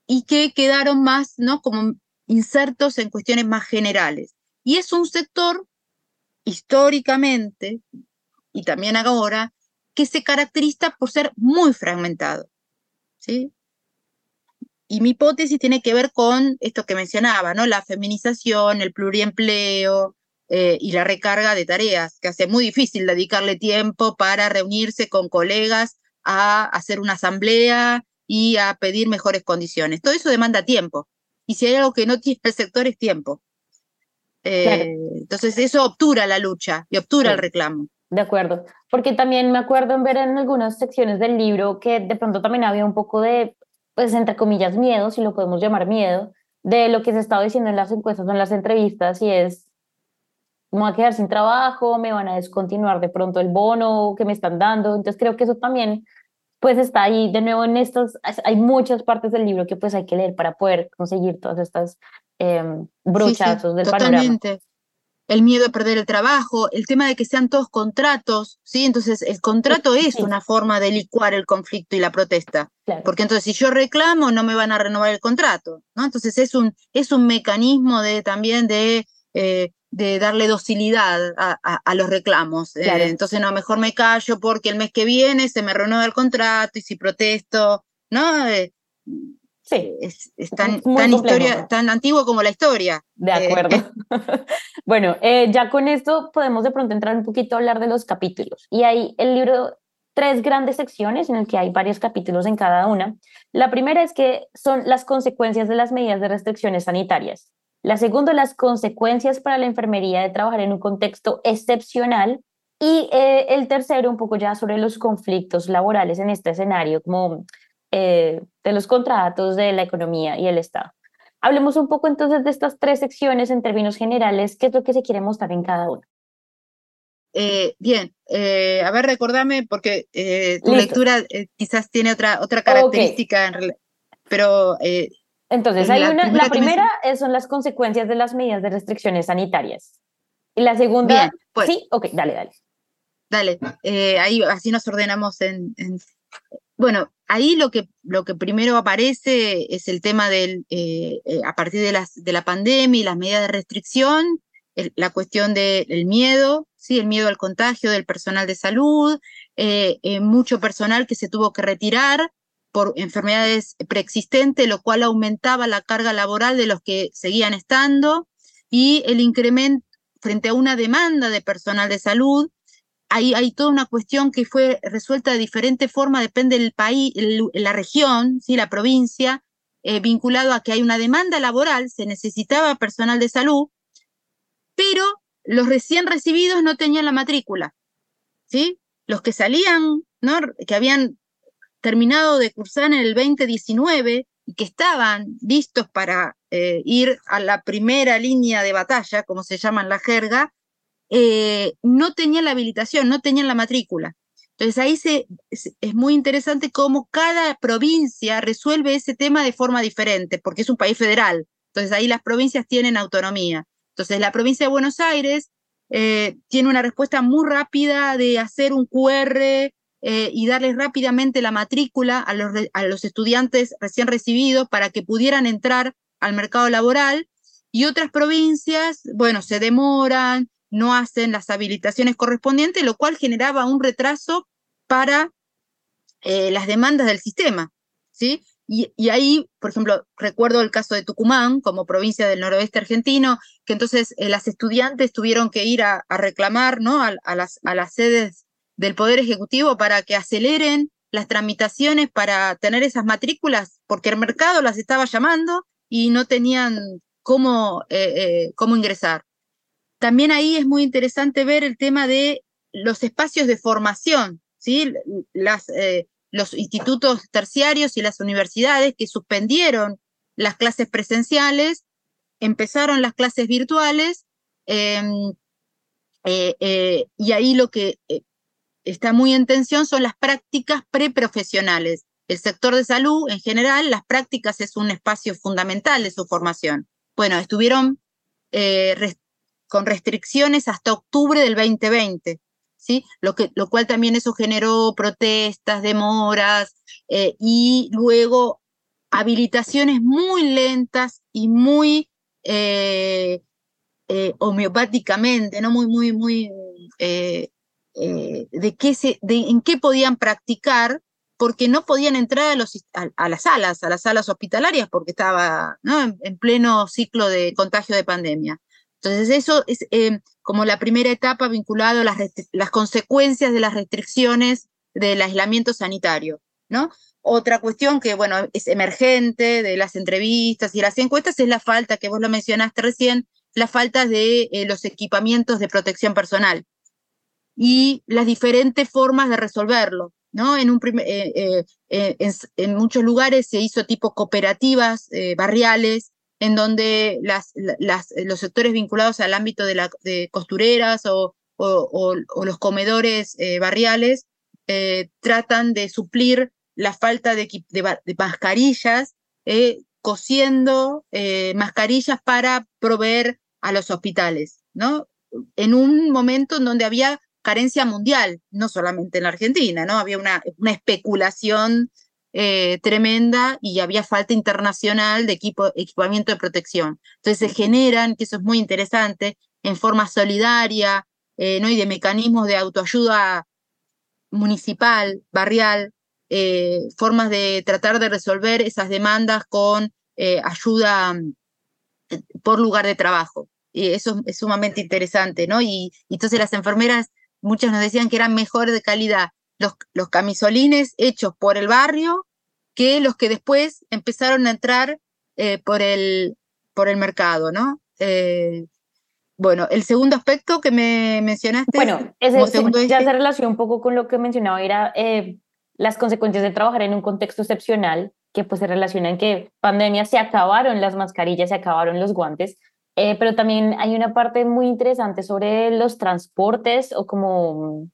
y que quedaron más, ¿no? Como insertos en cuestiones más generales. Y es un sector históricamente y también ahora, que se caracteriza por ser muy fragmentado. ¿sí? Y mi hipótesis tiene que ver con esto que mencionaba, ¿no? La feminización, el pluriempleo eh, y la recarga de tareas, que hace muy difícil dedicarle tiempo para reunirse con colegas a hacer una asamblea y a pedir mejores condiciones. Todo eso demanda tiempo. Y si hay algo que no tiene el sector es tiempo. Eh, claro. Entonces eso obtura la lucha y obtura sí. el reclamo. De acuerdo, porque también me acuerdo en ver en algunas secciones del libro que de pronto también había un poco de, pues entre comillas, miedo, si lo podemos llamar miedo, de lo que se estaba diciendo en las encuestas o en las entrevistas y es, me voy a quedar sin trabajo, me van a descontinuar de pronto el bono que me están dando, entonces creo que eso también pues está ahí, de nuevo en estas, hay muchas partes del libro que pues hay que leer para poder conseguir todas estas eh, brochazos sí, sí, del totalmente. panorama el miedo a perder el trabajo, el tema de que sean todos contratos, ¿sí? Entonces, el contrato es una forma de licuar el conflicto y la protesta, Claro. porque entonces si yo reclamo no me van a renovar el contrato, ¿no? Entonces es un, es un mecanismo de también de, eh, de darle docilidad a, a- a los reclamos. Eh, Claro. entonces, no, mejor me callo porque el mes que viene se me renueva el contrato y si protesto, ¿no? Eh, Sí, es, es tan, tan, complejo. historia, tan antiguo como la historia. de Eh, acuerdo. bueno, eh, ya con esto podemos de pronto entrar un poquito a hablar de los capítulos. Y hay el libro tres grandes secciones en el que hay varios capítulos en cada una. La primera es que son las consecuencias de las medidas de restricciones sanitarias. La segunda, las consecuencias para la enfermería de trabajar en un contexto excepcional. Y eh, el tercero, un poco ya sobre los conflictos laborales en este escenario, como eh, de los contratos, de la economía y el Estado. Hablemos un poco entonces de estas tres secciones en términos generales, qué es lo que se quiere mostrar en cada una. Eh, bien, eh, a ver, recordame, porque eh, tu lectura quizás tiene otra, otra característica, en pero... Entonces, hay una, la primera son las consecuencias de las medidas de restricciones sanitarias. Y la segunda... Pues sí, ok, dale, dale. Dale, ahí así nos ordenamos en, Bueno, ahí lo que, lo que primero aparece es el tema del, a partir de, las, de la pandemia y las medidas de restricción, la cuestión del miedo, ¿sí? el miedo al contagio del personal de salud, eh, eh, mucho personal que se tuvo que retirar por enfermedades preexistentes, lo cual aumentaba la carga laboral de los que seguían estando, y el incremento frente a una demanda de personal de salud. Hay, hay toda una cuestión que fue resuelta de diferente forma, depende del país, la región, ¿sí? la provincia, eh, vinculado a que hay una demanda laboral, se necesitaba personal de salud, pero los recién recibidos no tenían la matrícula, ¿sí? Los que salían, que habían terminado de cursar en el 2019 y que estaban listos para eh, ir a la primera línea de batalla, como se llama en la jerga, eh, no tenían la habilitación, no tenían la matrícula. Entonces ahí es muy interesante cómo cada provincia resuelve ese tema de forma diferente, porque es un país federal. Entonces ahí las provincias tienen autonomía. Entonces, la provincia de Buenos Aires eh, tiene una respuesta muy rápida de hacer un QR eh, y darles rápidamente la matrícula a los, a los estudiantes recién recibidos para que pudieran entrar al mercado laboral. Y otras provincias, bueno, se demoran, no hacen las habilitaciones correspondientes, lo cual generaba un retraso para eh, las demandas del sistema. ¿sí? Y, ahí, por ejemplo, recuerdo el caso de Tucumán como provincia del noroeste argentino, que entonces eh, las estudiantes tuvieron que ir a, reclamar ¿no? a, las, a las sedes del Poder Ejecutivo para que aceleren las tramitaciones para tener esas matrículas, porque el mercado las estaba llamando y no tenían cómo, eh, eh, cómo ingresar. También ahí es muy interesante ver el tema de los espacios de formación, ¿sí? Las, los institutos terciarios y las universidades que suspendieron las clases presenciales, empezaron las clases virtuales, em, eh, eh, y ahí lo que eh, está muy en tensión son las prácticas preprofesionales. El sector de salud, en general, las prácticas es un espacio fundamental de su formación. Bueno, estuvieron con restricciones hasta octubre del 2020. ¿sí? Lo, que, lo cual también eso generó protestas, demoras eh, y luego habilitaciones muy lentas y muy eh, eh, homeopáticamente, ¿no? Muy, muy, muy de qué se, de en qué podían practicar, porque no podían entrar a, los, a, las salas, a las salas hospitalarias, porque estaba ¿no? en, pleno ciclo de contagio de pandemia. Entonces, eso es eh, como la primera etapa vinculada a las, las, consecuencias de las restricciones del aislamiento sanitario, ¿no? Otra cuestión que, bueno, es emergente de las entrevistas y las encuestas es la falta, que vos lo mencionaste recién, la falta de eh, los equipamientos de protección personal y las diferentes formas de resolverlo. ¿no? En, eh, en, en, muchos lugares se hizo tipo cooperativas barriales en donde los sectores vinculados al ámbito de, costureras o, los comedores eh, barriales eh, tratan de suplir la falta de, mascarillas, eh, cosiendo mascarillas para proveer a los hospitales, ¿no? En un momento en donde había carencia mundial, no solamente en la Argentina, ¿no? Había una, una especulación eh, tremenda y había falta internacional de equipo, equipamiento de protección. Entonces se generan, que eso es muy interesante, en forma solidaria eh, ¿no? y de mecanismos de autoayuda municipal, barrial, eh, formas de tratar de resolver esas demandas con ayuda por lugar de trabajo. Y eso es sumamente interesante, ¿no? Y, y entonces las enfermeras, muchas nos decían que eran mejor de calidad los, camisolines hechos por el barrio que los que después empezaron a entrar eh, por, el, por el mercado, ¿no? Eh, bueno, el segundo aspecto que me mencionaste. Bueno, ese, ya se relaciona un poco con lo que mencionaba, era eh, las consecuencias de trabajar en un contexto excepcional, que pues se relacionan que pandemia se acabaron las mascarillas, se acabaron los guantes, Eh, pero también hay una parte muy interesante sobre los transportes o como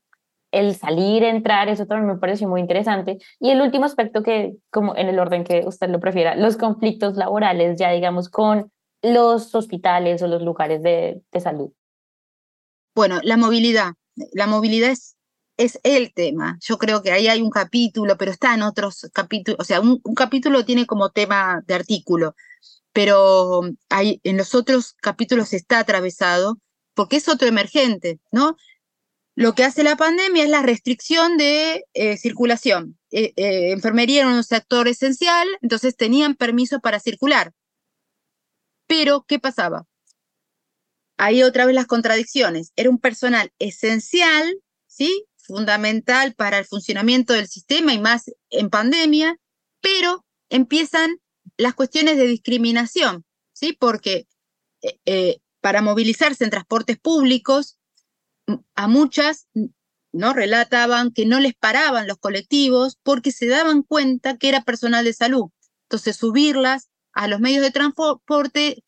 el salir, entrar, eso también me pareció muy interesante. Y el último aspecto que, como en el orden que usted lo prefiera, los conflictos laborales, ya digamos, con los hospitales o los lugares de, de salud. Bueno, la movilidad. La movilidad es, es el tema. Yo creo que ahí hay un capítulo, pero está en otros capítulos. O sea, un, un capítulo tiene como tema de artículo, pero hay, en los otros capítulos está atravesado porque es otro emergente, ¿no? Lo que hace la pandemia es la restricción de eh, circulación. Eh, eh, enfermería era un sector esencial, entonces tenían permiso para circular. Pero, ¿qué pasaba? Ahí otra vez las contradicciones. Era un personal esencial, ¿sí? Fundamental para el funcionamiento del sistema y más en pandemia, pero empiezan las cuestiones de discriminación, ¿sí? Porque para movilizarse en transportes públicos a muchas no relataban que no les paraban los colectivos porque se daban cuenta que era personal de salud. Entonces subirlas a los medios de transporte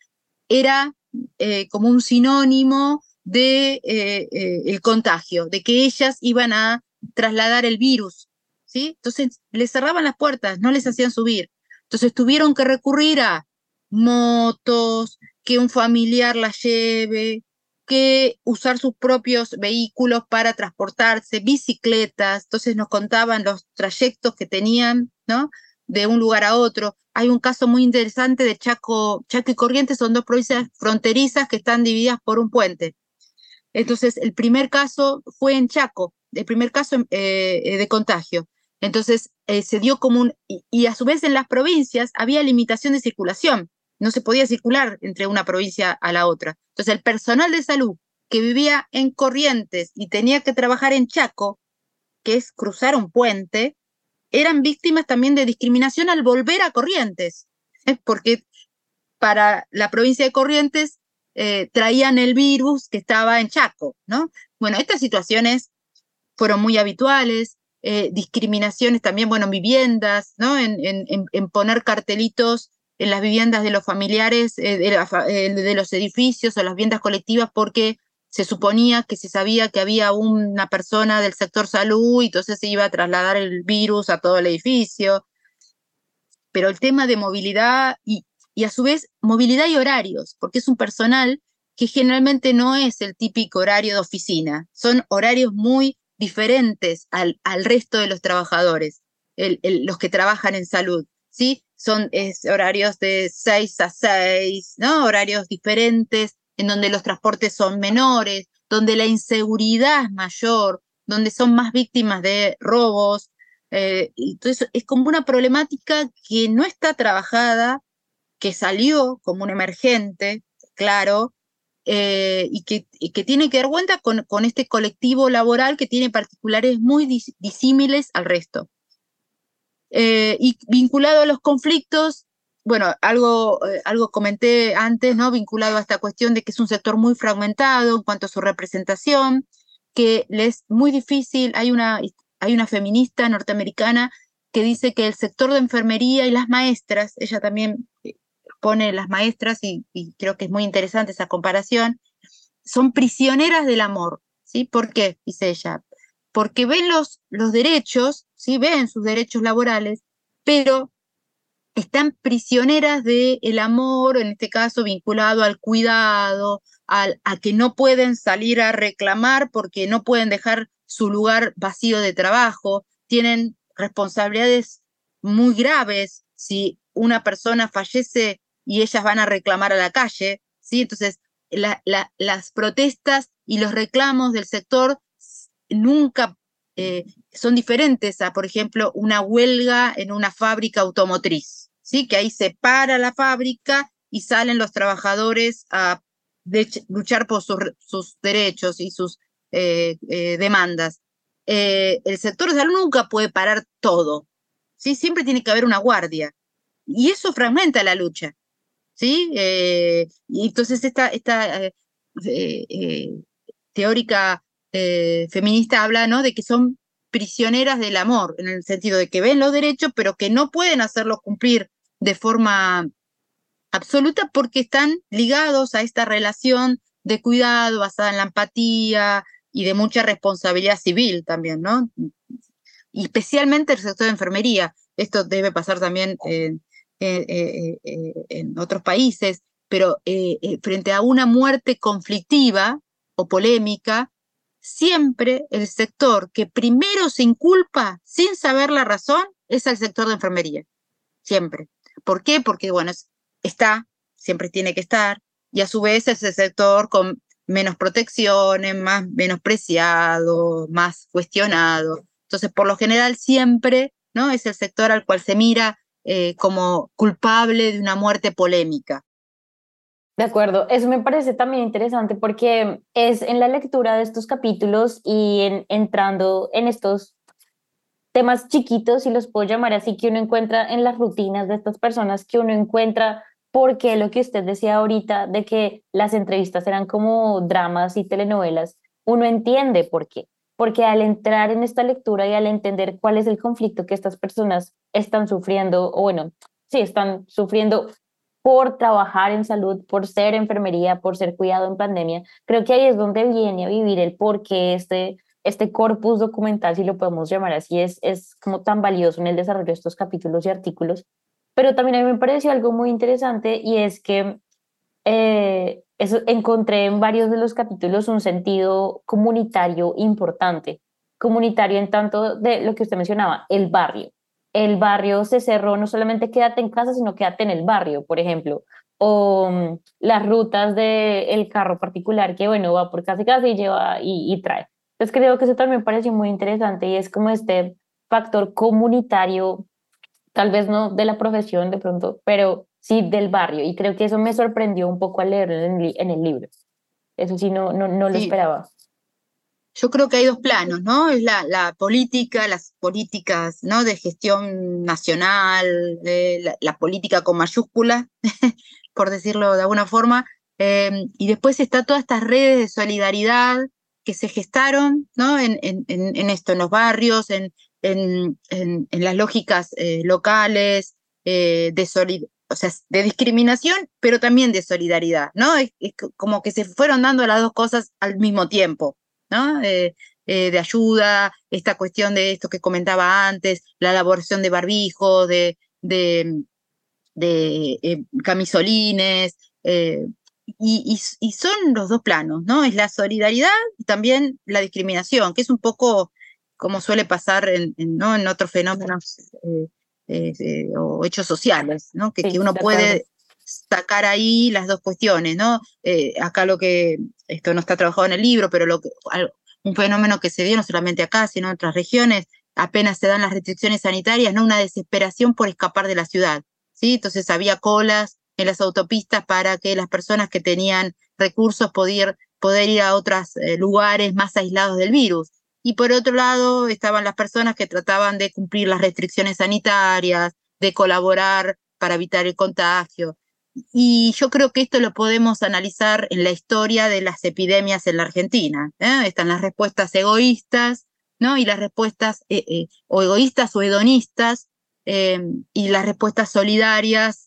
era eh, como un sinónimo de eh, eh, el contagio, de que ellas iban a trasladar el virus, ¿sí? Entonces les cerraban las puertas, no les hacían subir. Entonces tuvieron que recurrir a motos, que un familiar las lleve, que usar sus propios vehículos para transportarse, bicicletas, entonces nos contaban los trayectos que tenían, ¿no? De un lugar a otro. Hay un caso muy interesante de Chaco, Chaco y Corrientes, son dos provincias fronterizas que están divididas por un puente. Entonces, el primer caso fue en Chaco, el primer caso eh, de contagio. Entonces, eh, se dio como un... y a su vez en las provincias había limitación de circulación no se podía circular entre una provincia a la otra. Entonces el personal de salud que vivía en Corrientes y tenía que trabajar en Chaco, que es cruzar un puente, eran víctimas también de discriminación al volver a Corrientes, ¿eh? porque para la provincia de Corrientes eh, traían el virus que estaba en Chaco, ¿no? Bueno, estas situaciones fueron muy habituales, eh, discriminaciones también, bueno, en viviendas, ¿no? En, en poner cartelitos en las viviendas de los familiares, eh, eh, de, los edificios o las viviendas colectivas, porque se suponía que se sabía que había una persona del sector salud y entonces se iba a trasladar el virus a todo el edificio. Pero el tema de movilidad y, y a su vez movilidad y horarios, porque es un personal que generalmente no es el típico horario de oficina, son horarios muy diferentes al, al resto de los trabajadores, los que trabajan en salud. ¿sí? son horarios de 6 a 6, ¿no? Horarios diferentes, en donde los transportes son menores, donde la inseguridad es mayor, donde son más víctimas de robos. Eh, entonces, es como una problemática que no está trabajada, que salió como un emergente, claro, eh, y, que, que, tiene que dar cuenta con, con, este colectivo laboral que tiene particulares muy disímiles al resto. Eh, y vinculado a los conflictos, bueno, algo, eh, algo comenté antes, ¿no? Vinculado a esta cuestión de que es un sector muy fragmentado en cuanto a su representación, que le es muy difícil, hay una, hay una feminista norteamericana que dice que el sector de enfermería y las maestras, ella también pone las maestras y, creo que es muy interesante esa comparación, son prisioneras del amor, ¿sí? ¿Por qué? Dice ella, porque ven los, los derechos, ¿sí? ven sus derechos laborales, pero están prisioneras del el amor, en este caso vinculado al cuidado, al, a que no pueden salir a reclamar porque no pueden dejar su lugar vacío de trabajo, tienen responsabilidades muy graves si una persona fallece y ellas van a reclamar a la calle, ¿sí? Entonces, las protestas y los reclamos del sector nunca eh, son diferentes a, por ejemplo, una huelga en una fábrica automotriz, ¿sí? que ahí se para la fábrica y salen los trabajadores a luchar por sus, derechos y sus eh, eh, demandas. el sector de salud nunca puede parar todo, ¿sí? siempre tiene que haber una guardia y eso fragmenta la lucha. ¿Sí? y entonces esta, esta teórica eh, feminista habla ¿no? de que son prisioneras del amor, en el sentido de que ven los derechos, pero que no pueden hacerlos cumplir de forma absoluta porque están ligados a esta relación de cuidado basada en la empatía y de mucha responsabilidad civil también, ¿no? Y especialmente el sector de enfermería. Esto debe pasar también en, en otros países, pero frente a una muerte conflictiva o polémica, siempre el sector que primero se inculpa sin saber la razón es el sector de enfermería. Siempre. ¿Por qué? Porque, bueno, está, siempre tiene que estar, y a su vez es el sector con menos protecciones, más menospreciado, más cuestionado. Entonces, por lo general, siempre ¿no? es el sector al cual se mira eh, como culpable de una muerte polémica. De acuerdo, eso me parece también interesante porque es en la lectura de estos capítulos y en, entrando en estos temas chiquitos, si los puedo llamar así, que uno encuentra en las rutinas de estas personas, que uno encuentra porque lo que usted decía ahorita de que las entrevistas eran como dramas y telenovelas, uno entiende por qué. Porque al entrar en esta lectura y al entender cuál es el conflicto que estas personas están sufriendo, o bueno, sí, están sufriendo por trabajar en salud, por ser enfermería, por ser cuidado en pandemia. Creo que ahí es donde viene a vivir el por qué este, este corpus documental, si lo podemos llamar así, es, es como tan valioso en el desarrollo de estos capítulos y artículos. Pero también a mí me pareció algo muy interesante y es que eh, eso, encontré en varios de los capítulos un sentido comunitario importante. Comunitario en tanto de lo que usted mencionaba, el barrio el barrio se cerró, no solamente quédate en casa, sino quédate en el barrio, por ejemplo, o mm, las rutas del carro particular que, bueno, va por casa y casa y lleva y, trae. Entonces creo que eso también me pareció muy interesante y es como este factor comunitario, tal vez no de la profesión de pronto, pero sí del barrio. Y creo que eso me sorprendió un poco al leerlo en el, libro. Eso sí, no, no, no lo esperaba yo creo que hay dos planos, ¿no? Es la, la política, las políticas ¿no? de gestión nacional, la, política con mayúsculas, por decirlo de alguna forma, em, y después está todas estas redes de solidaridad que se gestaron ¿no? en, en, en esto, en los barrios, en, en, las lógicas eh, locales, eh, de o sea, de discriminación, pero también de solidaridad, ¿no? es como que se fueron dando las dos cosas al mismo tiempo. ¿no? Eh, eh, de ayuda, esta cuestión de esto que comentaba antes, la elaboración de barbijos, de, de, eh, camisolines, y, y, son los dos planos, ¿no? Es la solidaridad y también la discriminación, que es un poco como suele pasar en, ¿no? en otros fenómenos o hechos sociales, ¿no? Que, que uno puede sacar ahí las dos cuestiones, ¿no? acá lo que esto no está trabajado en el libro, pero lo que, un fenómeno que se dio no solamente acá, sino en otras regiones, apenas se dan las restricciones sanitarias, ¿no? Una desesperación por escapar de la ciudad, ¿sí? Entonces había colas en las autopistas para que las personas que tenían recursos poder, poder ir a otros eh, lugares más aislados del virus. Y por otro lado estaban las personas que trataban de cumplir las restricciones sanitarias, de colaborar para evitar el contagio. Y yo creo que esto lo podemos analizar en la historia de las epidemias en la Argentina. ¿eh? Están las respuestas egoístas, ¿no? Y las respuestas eh, eh, o egoístas o hedonistas, y las respuestas solidarias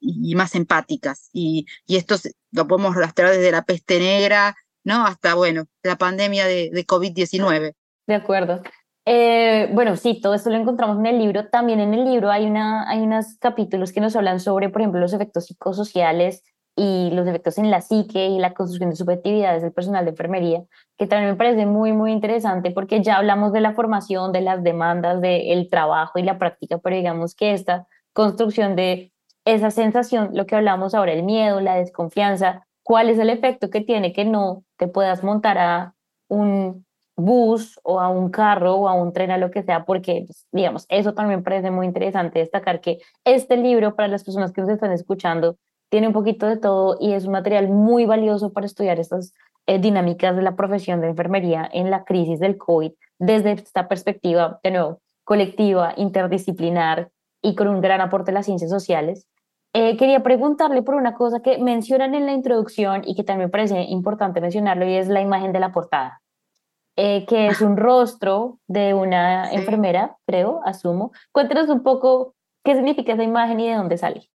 y más empáticas. Y, y, esto lo podemos rastrear desde la peste negra, ¿no? Hasta, bueno, la pandemia de, de COVID-19. De acuerdo. Eh, bueno, sí, todo esto lo encontramos en el libro. También en el libro hay, una, hay unos capítulos que nos hablan sobre, por ejemplo, los efectos psicosociales y los efectos en la psique y la construcción de subjetividades del personal de enfermería, que también me parece muy, muy interesante porque ya hablamos de la formación, de las demandas, del trabajo y la práctica, pero digamos que esta construcción de esa sensación, lo que hablamos ahora, el miedo, la desconfianza, cuál es el efecto que tiene que no te puedas montar a un bus o a un carro o a un tren, a lo que sea, porque, pues, digamos, eso también parece muy interesante destacar que este libro, para las personas que nos están escuchando, tiene un poquito de todo y es un material muy valioso para estudiar estas eh, dinámicas de la profesión de enfermería en la crisis del COVID desde esta perspectiva, de nuevo, colectiva, interdisciplinar y con un gran aporte de las ciencias sociales. Eh, quería preguntarle por una cosa que mencionan en la introducción y que también me parece importante mencionarlo y es la imagen de la portada. Eh, que es un rostro de una enfermera, creo, asumo. Cuéntanos un poco qué significa esa imagen y de dónde sale.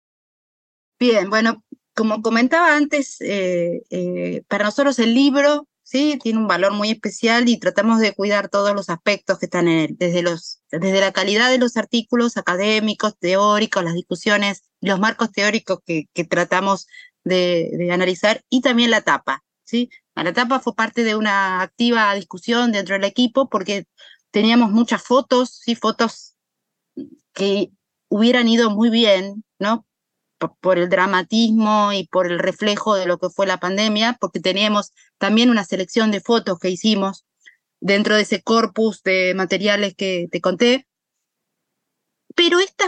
Bien, bueno, como comentaba antes, eh, eh, para nosotros el libro ¿sí? tiene un valor muy especial y tratamos de cuidar todos los aspectos que están en él, desde, los, desde la calidad de los artículos académicos, teóricos, las discusiones, los marcos teóricos que, tratamos de, analizar y también la tapa. ¿sí? La tapa fue parte de una activa discusión dentro del equipo porque teníamos muchas fotos, ¿sí? fotos que hubieran ido muy bien, ¿no? por el dramatismo y por el reflejo de lo que fue la pandemia, porque teníamos también una selección de fotos que hicimos dentro de ese corpus de materiales que te conté.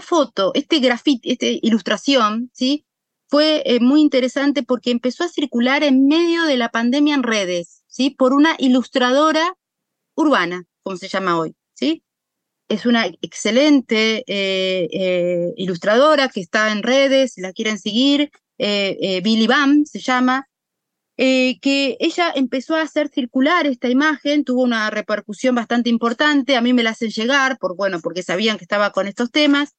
Foto, este grafiti, esta ilustración, ¿sí? fue eh, muy interesante porque empezó a circular en medio de la pandemia en redes, ¿sí? por una ilustradora urbana, como se llama hoy. ¿sí? es una excelente eh, eh, ilustradora que está en redes, si la quieren seguir, Billy Bam se llama, que ella empezó a hacer circular esta imagen, tuvo una repercusión bastante importante, a mí me la hacen llegar, por, bueno, porque sabían que estaba con estos temas,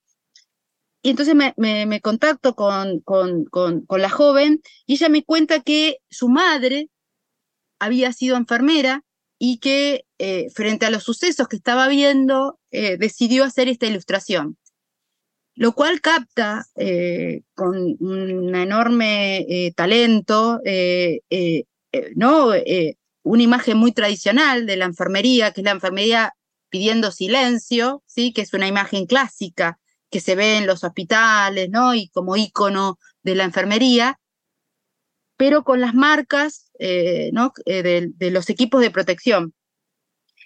y entonces me, contacto con, con, con, con la joven y ella me cuenta que su madre había sido enfermera y que eh, frente a los sucesos que estaba viendo, eh, decidió hacer esta ilustración, lo cual capta eh, con un enorme talento, ¿no? una imagen muy tradicional de la enfermería, que es la enfermería pidiendo silencio, ¿sí? que es una imagen clásica que se ve en los hospitales, ¿no? y como ícono de la enfermería, pero con las marcas eh, ¿no? Eh, de, los equipos de protección.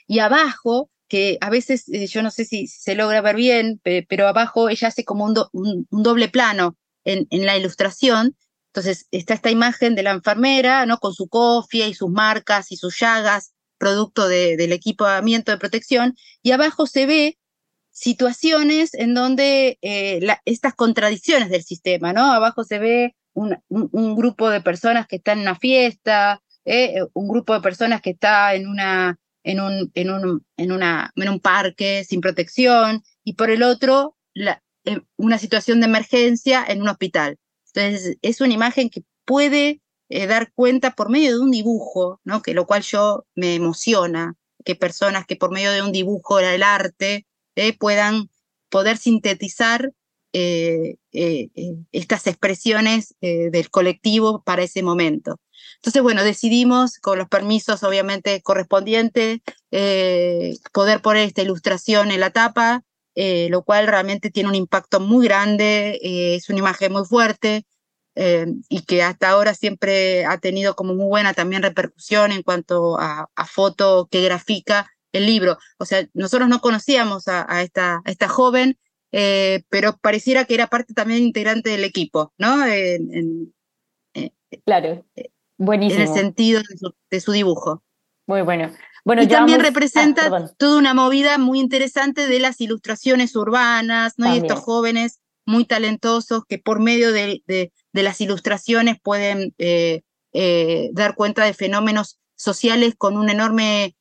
Y abajo, que a veces eh, yo no sé si, se logra ver bien, pero abajo ella hace como un, doble plano en, la ilustración. Entonces está esta imagen de la enfermera, ¿no? Con su cofia y sus marcas y sus llagas, producto del equipamiento de protección, y abajo se ve situaciones en donde estas contradicciones del sistema, ¿no? Abajo se ve un, grupo de personas que está en una fiesta, eh, un grupo de personas que está en, una, en, un, en, un, en, un parque sin protección, y por el otro, eh, una situación de emergencia en un hospital. Entonces, es una imagen que puede eh, dar cuenta por medio de un dibujo, ¿no? que lo cual yo me emociona, que personas que por medio de un dibujo, el arte, puedan poder sintetizar eh, eh, eh, estas expresiones del colectivo para ese momento. Entonces, bueno, decidimos, con los permisos obviamente correspondientes, poder poner esta ilustración en la tapa, lo cual realmente tiene un impacto muy grande, es una imagen muy fuerte, y que hasta ahora siempre ha tenido como muy buena también repercusión en cuanto a, foto que grafica el libro. O sea, nosotros no conocíamos a, esta, a esta joven, eh, pero pareciera que era parte también integrante del equipo, ¿no? En, claro, buenísimo. En el sentido de su, dibujo. Muy bueno. bueno y también representa ah, toda una movida muy interesante de las ilustraciones urbanas, ¿no? Y estos jóvenes muy talentosos que por medio de, de, las ilustraciones pueden eh, eh, dar cuenta de fenómenos sociales con un enorme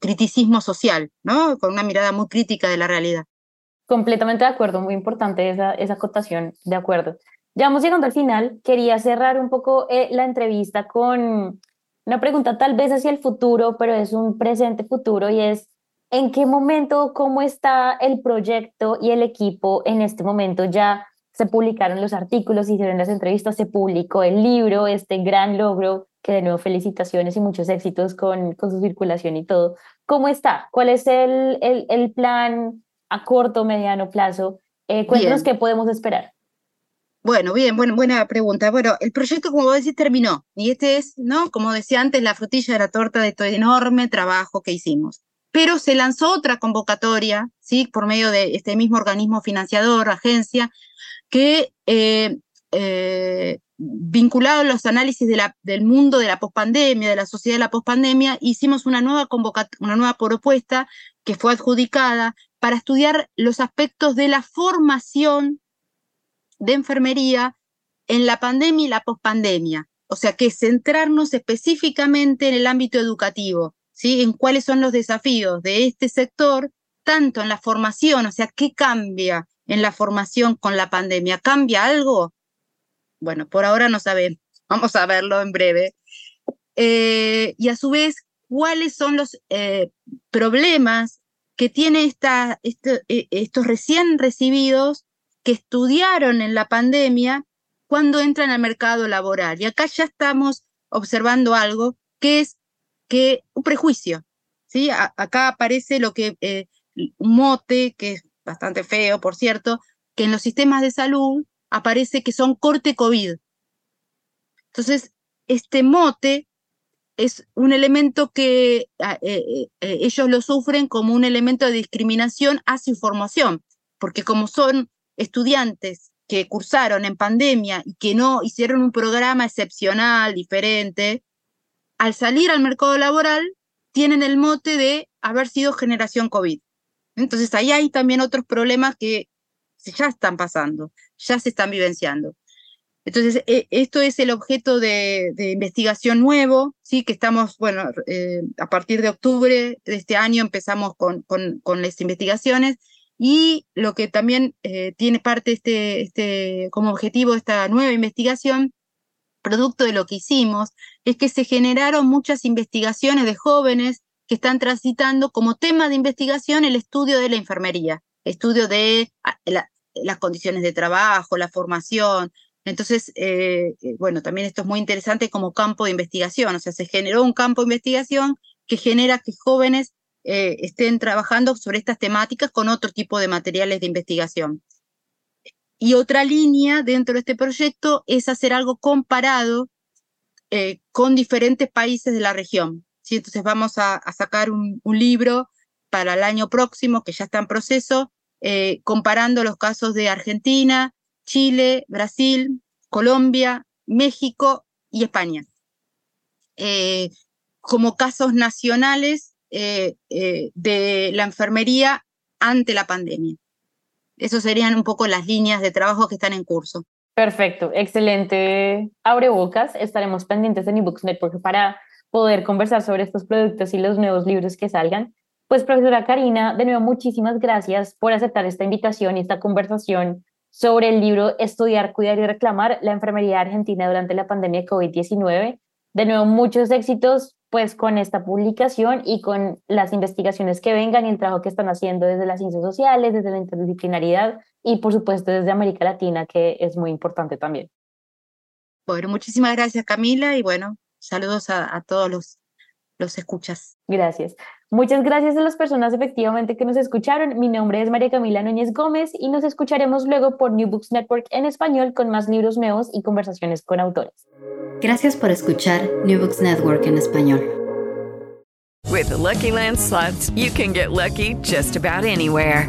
criticismo social, ¿no? Con una mirada muy crítica de la realidad. Completamente de acuerdo, muy importante esa, esa acotación, de acuerdo. Ya vamos llegando al final, quería cerrar un poco eh, la entrevista con una pregunta tal vez hacia el futuro, pero es un presente futuro y es, ¿en qué momento, cómo está el proyecto y el equipo en este momento? Ya se publicaron los artículos, hicieron las entrevistas, se publicó el libro, este gran logro, que de nuevo felicitaciones y muchos éxitos con, con su circulación y todo. ¿Cómo está? ¿Cuál es el, el, el plan? a corto mediano plazo. Eh, cuéntanos qué podemos esperar. Bueno, bien, bueno, buena pregunta. Bueno, el proyecto, como vos decís, terminó. Y este es, ¿no? Como decía antes, la frutilla de la torta de todo el enorme trabajo que hicimos. Pero se lanzó otra convocatoria, ¿sí? Por medio de este mismo organismo financiador, agencia, que eh, eh, vinculado a los análisis del mundo de la pospandemia, de la sociedad de la pospandemia, hicimos una nueva, una nueva propuesta que fue adjudicada para estudiar los aspectos de la formación de enfermería en la pandemia y la pospandemia. O sea, que centrarnos específicamente en el ámbito educativo, ¿sí? En cuáles son los desafíos de este sector, tanto en la formación, o sea, ¿qué cambia en la formación con la pandemia? ¿Cambia algo? Bueno, por ahora no sabemos, vamos a verlo en breve. Eh, y a su vez, cuáles son los eh, problemas que tiene esta, este, estos recién recibidos que estudiaron en la pandemia cuando entran al mercado laboral. Y acá ya estamos observando algo que es que un prejuicio. ¿sí? acá aparece lo que eh, un mote, que es bastante feo, por cierto, que en los sistemas de salud aparece que son corte COVID. Entonces, este mote es un elemento que ah, eh, eh, ellos lo sufren como un elemento de discriminación hacia su formación, porque como son estudiantes que cursaron en pandemia y que no hicieron un programa excepcional, diferente, al salir al mercado laboral tienen el mote de haber sido generación COVID. Entonces ahí hay también otros problemas que ya están pasando, ya se están vivenciando. Entonces, e, esto es el objeto de, investigación nuevo, ¿sí? que estamos, bueno, eh, a partir de octubre de este año empezamos con, con, con las investigaciones y lo que también eh, tiene parte este, este, como objetivo esta nueva investigación, producto de lo que hicimos, es que se generaron muchas investigaciones de jóvenes que están transitando como tema de investigación el estudio de la enfermería, estudio de ah, las condiciones de trabajo, la formación, entonces, eh, eh, bueno, también esto es muy interesante como campo de investigación, o sea, se generó un campo de investigación que genera que jóvenes eh, estén trabajando sobre estas temáticas con otro tipo de materiales de investigación. Y otra línea dentro de este proyecto es hacer algo comparado con diferentes países de la región. ¿sí? Entonces vamos a, sacar un, libro para el año próximo, que ya está en proceso, comparando los casos de Argentina, Chile, Brasil, Colombia, México y España. Eh, como casos nacionales eh, eh, de la enfermería ante la pandemia. Esas serían un poco las líneas de trabajo que están en curso. Perfecto, excelente. Abre bocas. Estaremos pendientes en eBooks Network para poder conversar sobre estos productos y los nuevos libros que salgan. Pues, profesora Karina, de nuevo, muchísimas gracias por aceptar esta invitación y esta conversación sobre el libro Estudiar, Cuidar y Reclamar, la enfermería argentina durante la pandemia de COVID-19. De nuevo, muchos éxitos pues con esta publicación y con las investigaciones que vengan y el trabajo que están haciendo desde las ciencias sociales, desde la interdisciplinaridad y por supuesto desde América Latina, que es muy importante también. Bueno, muchísimas gracias Camila y bueno, saludos a, a todos los, los escuchas. Gracias. Muchas gracias a las personas efectivamente que nos escucharon. Mi nombre es María Camila Núñez Gómez y nos escucharemos luego por New Books Network en español con más libros nuevos y conversaciones con autores. Gracias por escuchar New Books Network en español. With the Lucky Land slots, you can get lucky just about anywhere.